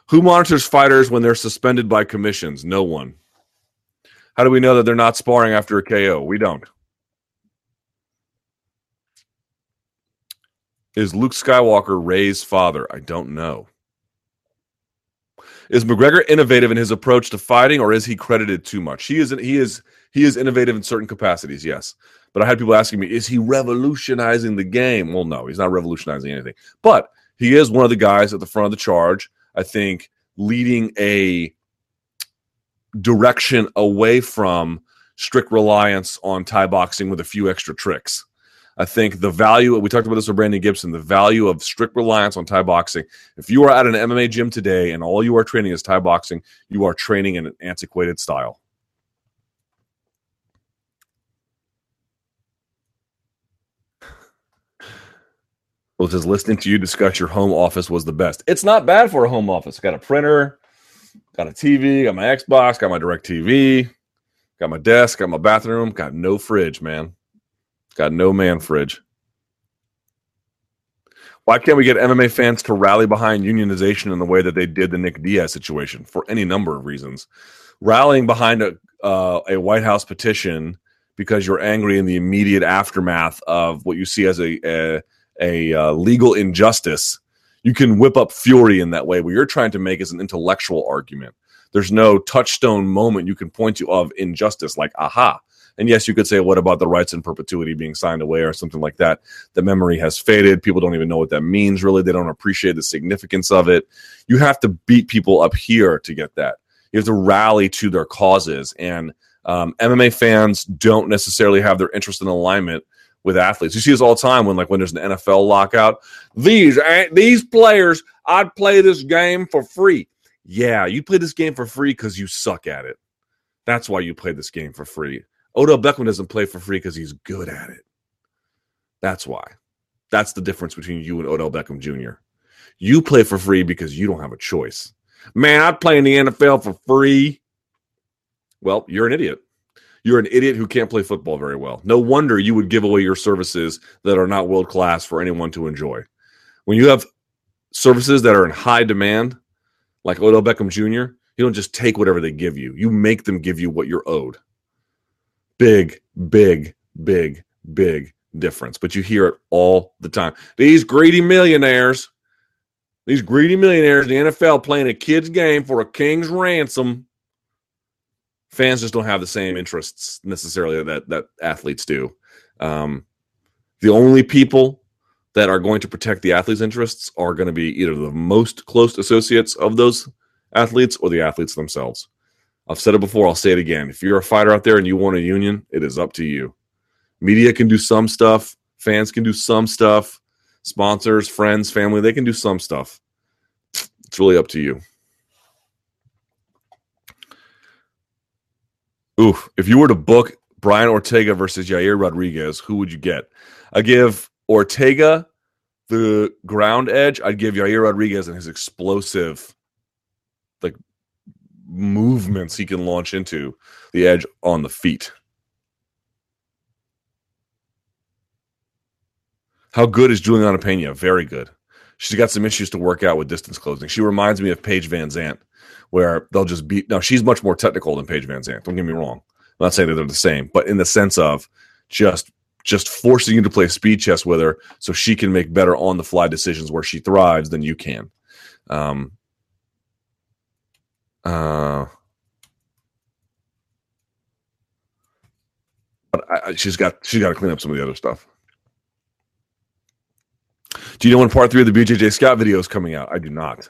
Who monitors fighters when they're suspended by commissions? No one. How do we know that they're not sparring after a KO? We don't. Is Luke Skywalker Rey's father? I don't know. Is McGregor innovative in his approach to fighting, or is he credited too much? He is. He is. He is innovative in certain capacities. Yes, but I had people asking me, is he revolutionizing the game? Well, no, he's not revolutionizing anything. But he is one of the guys at the front of the charge, I think, leading a direction away from strict reliance on Thai boxing with a few extra tricks. I think the value, we talked about this with Brandon Gibson, the value of strict reliance on Thai boxing. If you are at an MMA gym today and all you are training is Thai boxing, you are training in an antiquated style. Well, just listening to you discuss your home office was the best. It's not bad for a home office. Got a printer, got a TV, got my Xbox, got my DirecTV, got my desk, got my bathroom, got no fridge, man. Got no man fridge. Why can't we get MMA fans to rally behind unionization in the way that they did the Nick Diaz situation for any number of reasons? Rallying behind a, uh, a White House petition because you're angry in the immediate aftermath of what you see as a, a a uh, legal injustice, you can whip up fury in that way. What you're trying to make is an intellectual argument. There's no touchstone moment you can point to of injustice, like aha. And yes, you could say, what about the rights in perpetuity being signed away or something like that? The memory has faded. People don't even know what that means, really. They don't appreciate the significance of it. You have to beat people up here to get that. You have to rally to their causes. And um, MMA fans don't necessarily have their interest in alignment with athletes. You see this all the time when like when there's an NFL lockout. These these players, I'd play this game for free. Yeah, you play this game for free because you suck at it. That's why you play this game for free. Odell Beckham doesn't play for free because he's good at it. That's why. That's the difference between you and Odell Beckham Jr. You play for free because you don't have a choice. Man, I play in the NFL for free. Well, you're an idiot. You're an idiot who can't play football very well. No wonder you would give away your services that are not world class for anyone to enjoy. When you have services that are in high demand, like Odell Beckham Jr., you don't just take whatever they give you. You make them give you what you're owed. Big, big, big, big difference. But you hear it all the time. These greedy millionaires, these greedy millionaires, in the NFL playing a kid's game for a king's ransom. Fans just don't have the same interests necessarily that that athletes do. Um, the only people that are going to protect the athletes' interests are going to be either the most close associates of those athletes or the athletes themselves. I've said it before, I'll say it again. If you're a fighter out there and you want a union, it is up to you. Media can do some stuff, fans can do some stuff, sponsors, friends, family, they can do some stuff. It's really up to you. Ooh, if you were to book Brian Ortega versus Yair Rodriguez, who would you get? I give Ortega the ground edge. I'd give Yair Rodriguez and his explosive like movements he can launch into the edge on the feet. How good is Julianna Peña? Very good. She's got some issues to work out with distance closing. She reminds me of Paige VanZant, where they'll just beat. Now, she's much more technical than Paige VanZant. Don't get me wrong. I'm not saying that they're the same, but in the sense of just just forcing you to play speed chess with her so she can make better on the fly decisions where she thrives than you can. Um, uh, but I, she's got she's got to clean up some of the other stuff. Do you know when part three of the BJJ Scout video is coming out? I do not.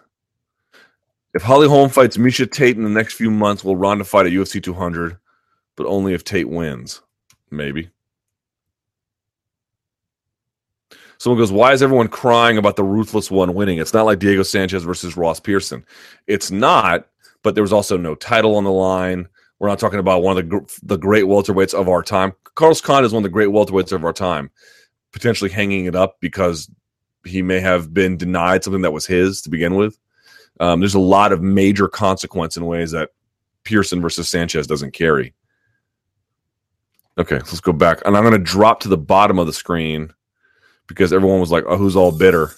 If Holly Holm fights Miesha Tate in the next few months, will Ronda fight at UFC 200? But only if Tate wins. Maybe. Someone goes, Why is everyone crying about the ruthless one winning? It's not like Diego Sanchez versus Ross Pearson. It's not, but there was also no title on the line. We're not talking about one of the the great welterweights of our time. Carlos Condit is one of the great welterweights of our time, potentially hanging it up because he may have been denied something that was his to begin with. Um, there's a lot of major consequence in ways that Pearson versus Sanchez doesn't carry. Okay, let's go back. And I'm going to drop to the bottom of the screen because everyone was like, oh, who's all bitter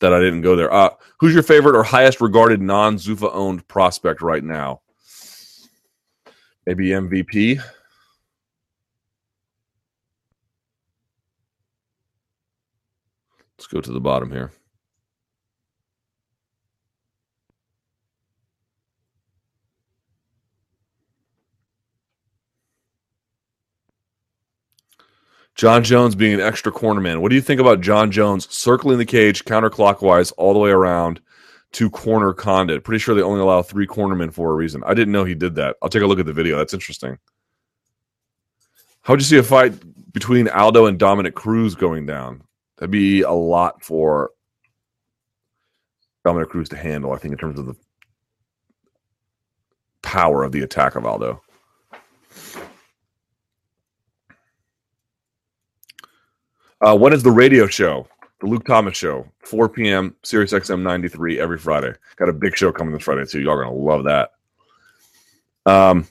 that I didn't go there? Uh, who's your favorite or highest regarded non Zuffa owned prospect right now? Maybe MVP. Let's go to the bottom here. Jon Jones being an extra cornerman. What do you think about Jon Jones circling the cage counterclockwise all the way around to corner Condit? Pretty sure they only allow three cornermen for a reason. I didn't know he did that. I'll take a look at the video. That's interesting. How would you see a fight between Aldo and Dominick Cruz going down? That'd be a lot for Dominick Cruz to handle, I think, in terms of the power of the attack of Aldo. Uh, when is the radio show? The Luke Thomas Show, 4 p.m. Sirius XM 93 every Friday. Got a big show coming this Friday too. Y'all are gonna love that. Um,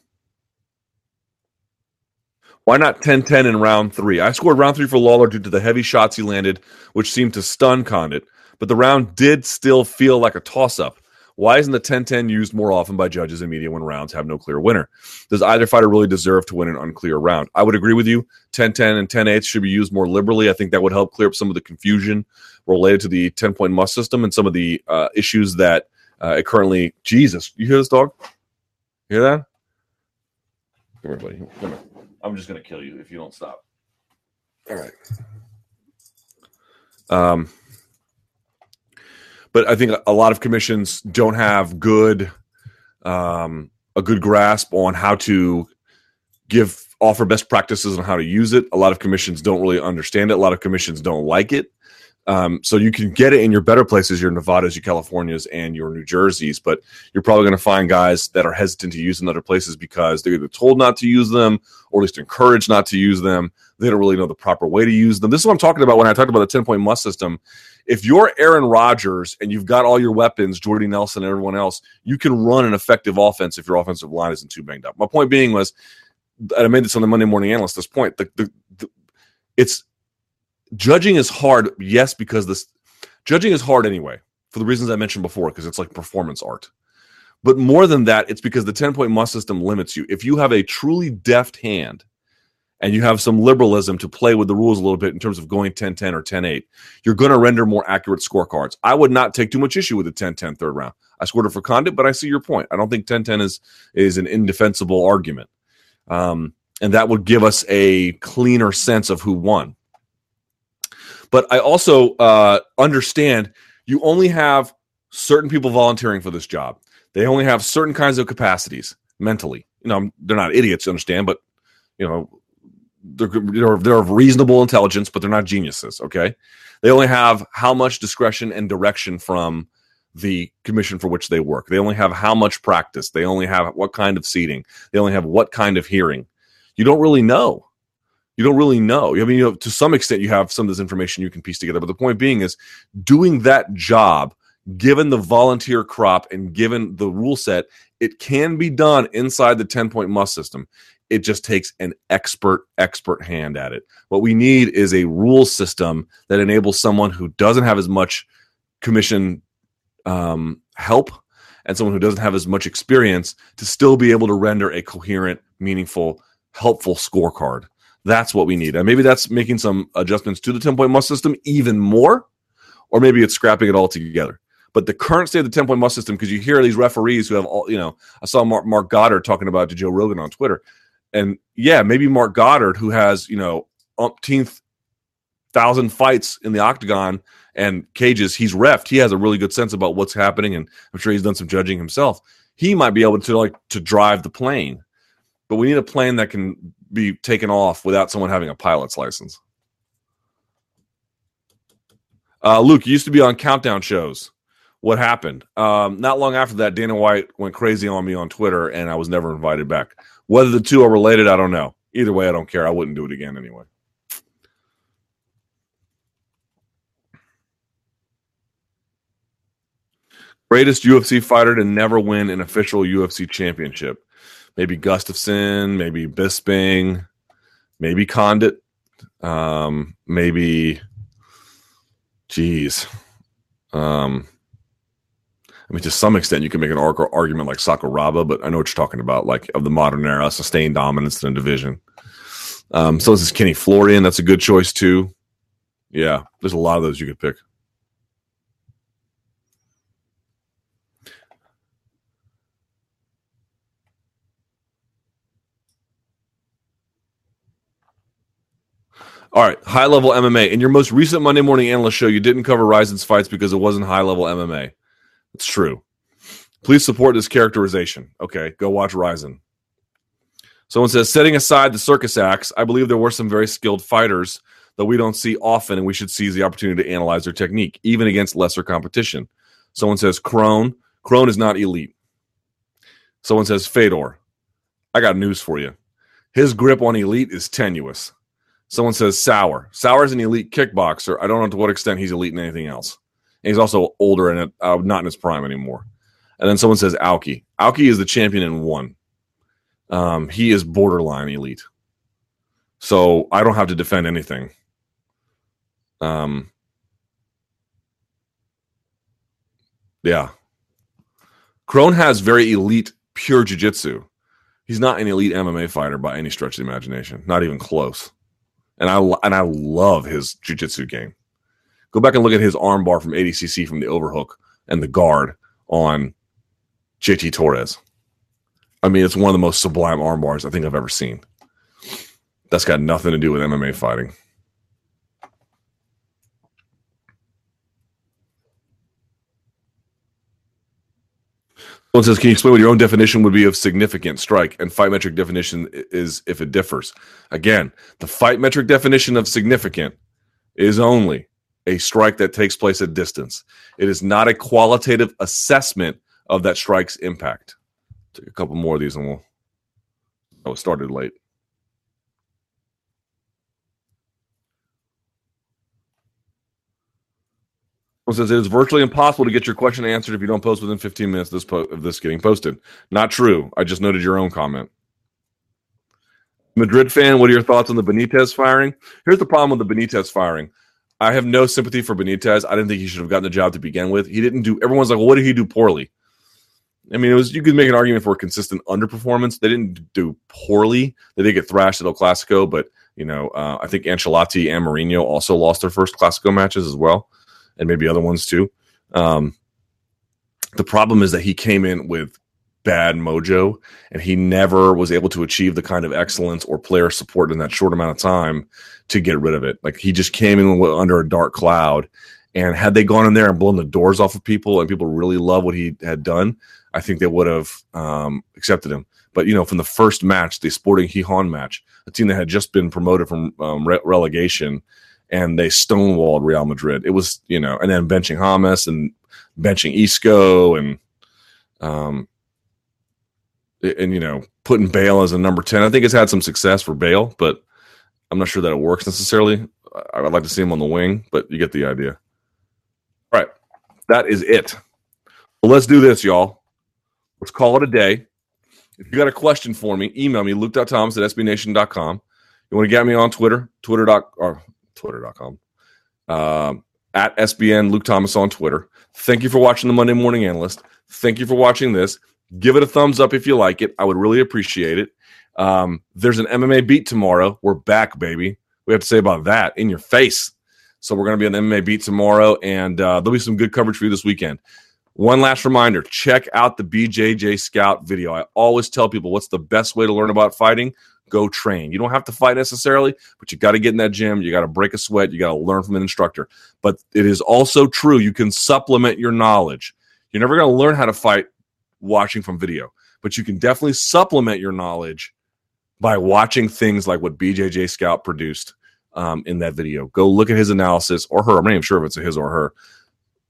why not 10-10 in round three? I scored round three for Lawler due to the heavy shots he landed, which seemed to stun Condit. But the round did still feel like a toss-up. Why isn't the 10 10 used more often by judges and media when rounds have no clear winner? Does either fighter really deserve to win an unclear round? I would agree with you. 10 10 and 10 8 should be used more liberally. I think that would help clear up some of the confusion related to the 10 point must system and some of the uh, issues that uh, it currently. Jesus, you hear this dog? Hear that? Come here, buddy. Come here. I'm just going to kill you if you don't stop. All right. Um, but I think a lot of commissions don't have good um, a good grasp on how to give offer best practices on how to use it. A lot of commissions don't really understand it. A lot of commissions don't like it. Um, so you can get it in your better places, your Nevadas, your Californias, and your New Jerseys, but you're probably going to find guys that are hesitant to use in other places because they're either told not to use them or at least encouraged not to use them. They don't really know the proper way to use them. This is what I'm talking about when I talked about the 10 point must system. If you're Aaron Rodgers and you've got all your weapons, Jordy Nelson and everyone else, you can run an effective offense if your offensive line isn't too banged up. My point being was, I made this on the Monday Morning Analyst. This point, the, the, the it's judging is hard. Yes, because this judging is hard anyway for the reasons I mentioned before, because it's like performance art. But more than that, it's because the 10 point must system limits you. If you have a truly deft hand and you have some liberalism to play with the rules a little bit in terms of going 10 10 or 10 8, you're going to render more accurate scorecards. I would not take too much issue with the 10 10 third round. I scored it for Condit, but I see your point. I don't think 10 10 is, is an indefensible argument. Um, and that would give us a cleaner sense of who won. But I also uh, understand you only have certain people volunteering for this job. They only have certain kinds of capacities mentally. You know, they're not idiots, understand, but you know, they're they're, they're of reasonable intelligence, but they're not geniuses. Okay, they only have how much discretion and direction from the commission for which they work. They only have how much practice. They only have what kind of seating. They only have what kind of hearing. You don't really know. You don't really know. I mean, you know, to some extent, you have some of this information you can piece together. But the point being is, doing that job, given the volunteer crop and given the rule set, it can be done inside the ten point must system. It just takes an expert, expert hand at it. What we need is a rule system that enables someone who doesn't have as much commission um, help and someone who doesn't have as much experience to still be able to render a coherent, meaningful, helpful scorecard. That's what we need. And maybe that's making some adjustments to the 10 point must system even more, or maybe it's scrapping it all together. But the current state of the 10 point must system, because you hear these referees who have all, you know, I saw Marc, Marc Goddard talking about to Joe Rogan on Twitter. And yeah, maybe Marc Goddard, who has, you know, umpteenth thousand fights in the octagon and cages he's refed he has a really good sense about what's happening and i'm sure he's done some judging himself. He might be able to like to drive the plane but we need a plane that can be taken off without someone having a pilot's license. Uh, luke you used to be on countdown shows what happened um, not long after that dana white went crazy on me on twitter and i was never invited back whether the two are related i don't know either way i don't care i wouldn't do it again anyway greatest UFC fighter to never win an official UFC championship. Maybe Gustafsson, maybe Bisping, maybe Condit, um, maybe, geez. Um, I mean, to some extent, you can make an argument like Sakuraba, but I know what you're talking about, like of the modern era, sustained dominance in the division. Um, so this is Kenny Florian. That's a good choice too. Yeah, there's a lot of those you could pick. All right, high level MMA. In your most recent Monday morning analyst show, you didn't cover Rizin's fights because it wasn't high level MMA. It's true. Please support this characterization. Okay, go watch Rizin. Someone says, setting aside the circus acts, I believe there were some very skilled fighters that we don't see often, and we should seize the opportunity to analyze their technique, even against lesser competition. Someone says, Kron. Kron is not elite. Someone says, Fedor. I got news for you. His grip on elite is tenuous. Someone says Sauer. Sauer is an elite kickboxer. I don't know to what extent he's elite in anything else. And he's also older and uh, not in his prime anymore. And then someone says Aoki. Aoki is the champion in one. Um, he is borderline elite. So I don't have to defend anything. Um, yeah. Kron has very elite pure jiu-jitsu. He's not an elite MMA fighter by any stretch of the imagination. Not even close and I and I love his jiu-jitsu game. Go back and look at his armbar from ADCC from the overhook and the guard on JT Torres. I mean, it's one of the most sublime armbars I think I've ever seen. That's got nothing to do with MMA fighting. Someone says, "Can you explain what your own definition would be of significant strike?" And FightMetric definition is if it differs. Again, the FightMetric definition of significant is only a strike that takes place at distance. It is not a qualitative assessment of that strike's impact. Take a couple more of these and we'll. Oh, it started late. says it is virtually impossible to get your question answered if you don't post within 15 minutes of this, po- of this getting posted. Not true. I just noted your own comment. Madrid fan, what are your thoughts on the Benitez firing? Here's the problem with the Benitez firing. I have no sympathy for Benitez. I didn't think he should have gotten the job to begin with. He didn't do. Everyone's like, well, "What did he do poorly?" I mean, it was you could make an argument for a consistent underperformance. They didn't do poorly. They did get thrashed at El Clasico, but you know, uh, I think Ancelotti and Mourinho also lost their first Clasico matches as well, and maybe other ones too. Um, the problem is that he came in with bad mojo and he never was able to achieve the kind of excellence or player support in that short amount of time to get rid of it. Like he just came in under a dark cloud and had they gone in there and blown the doors off of people and people really love what he had done i think they would have um, accepted him. But you know from the first match the sporting Gijón match a team that had just been promoted from um, re- relegation and they stonewalled real madrid. It was you know and then benching James and benching isco and um, and you know putting Bale as a number ten. I think it's had some success for Bale, but I'm not sure that it works necessarily. I would like to see him on the wing, but you get the idea. All right, that is it. Well, let's do this, y'all. Let's call it a day. If you got a question for me, email me, luke.thomas at sbnation.com. You want to get me on Twitter, twitter. or twitter.com, um, at SBN Luke Thomas on Twitter. Thank you for watching the Monday Morning Analyst. Thank you for watching this. Give it a thumbs up if you like it. I would really appreciate it. Um, there's an MMA beat tomorrow. We're back, baby. We have to say about that in your face. So we're going to be on MMA beat tomorrow, and uh, there'll be some good coverage for you this weekend. One last reminder check out the BJJ Scout video. I always tell people what's the best way to learn about fighting? Go train. You don't have to fight necessarily, but you got to get in that gym. You got to break a sweat. You got to learn from an instructor. But it is also true you can supplement your knowledge. You're never going to learn how to fight watching from video, but you can definitely supplement your knowledge by watching things like what BJJ Scout produced um, in that video. Go look at his analysis or her. I'm not even sure if it's a his or her,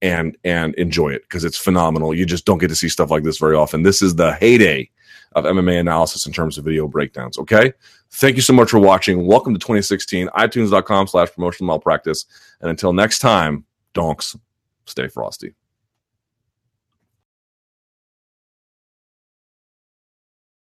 and and enjoy it because it's phenomenal. You just don't get to see stuff like this very often. This is the heyday of MMA analysis in terms of video breakdowns. Okay, thank you so much for watching. Welcome to 2016. iTunes.com/slash promotional malpractice. And until next time, donks, stay frosty.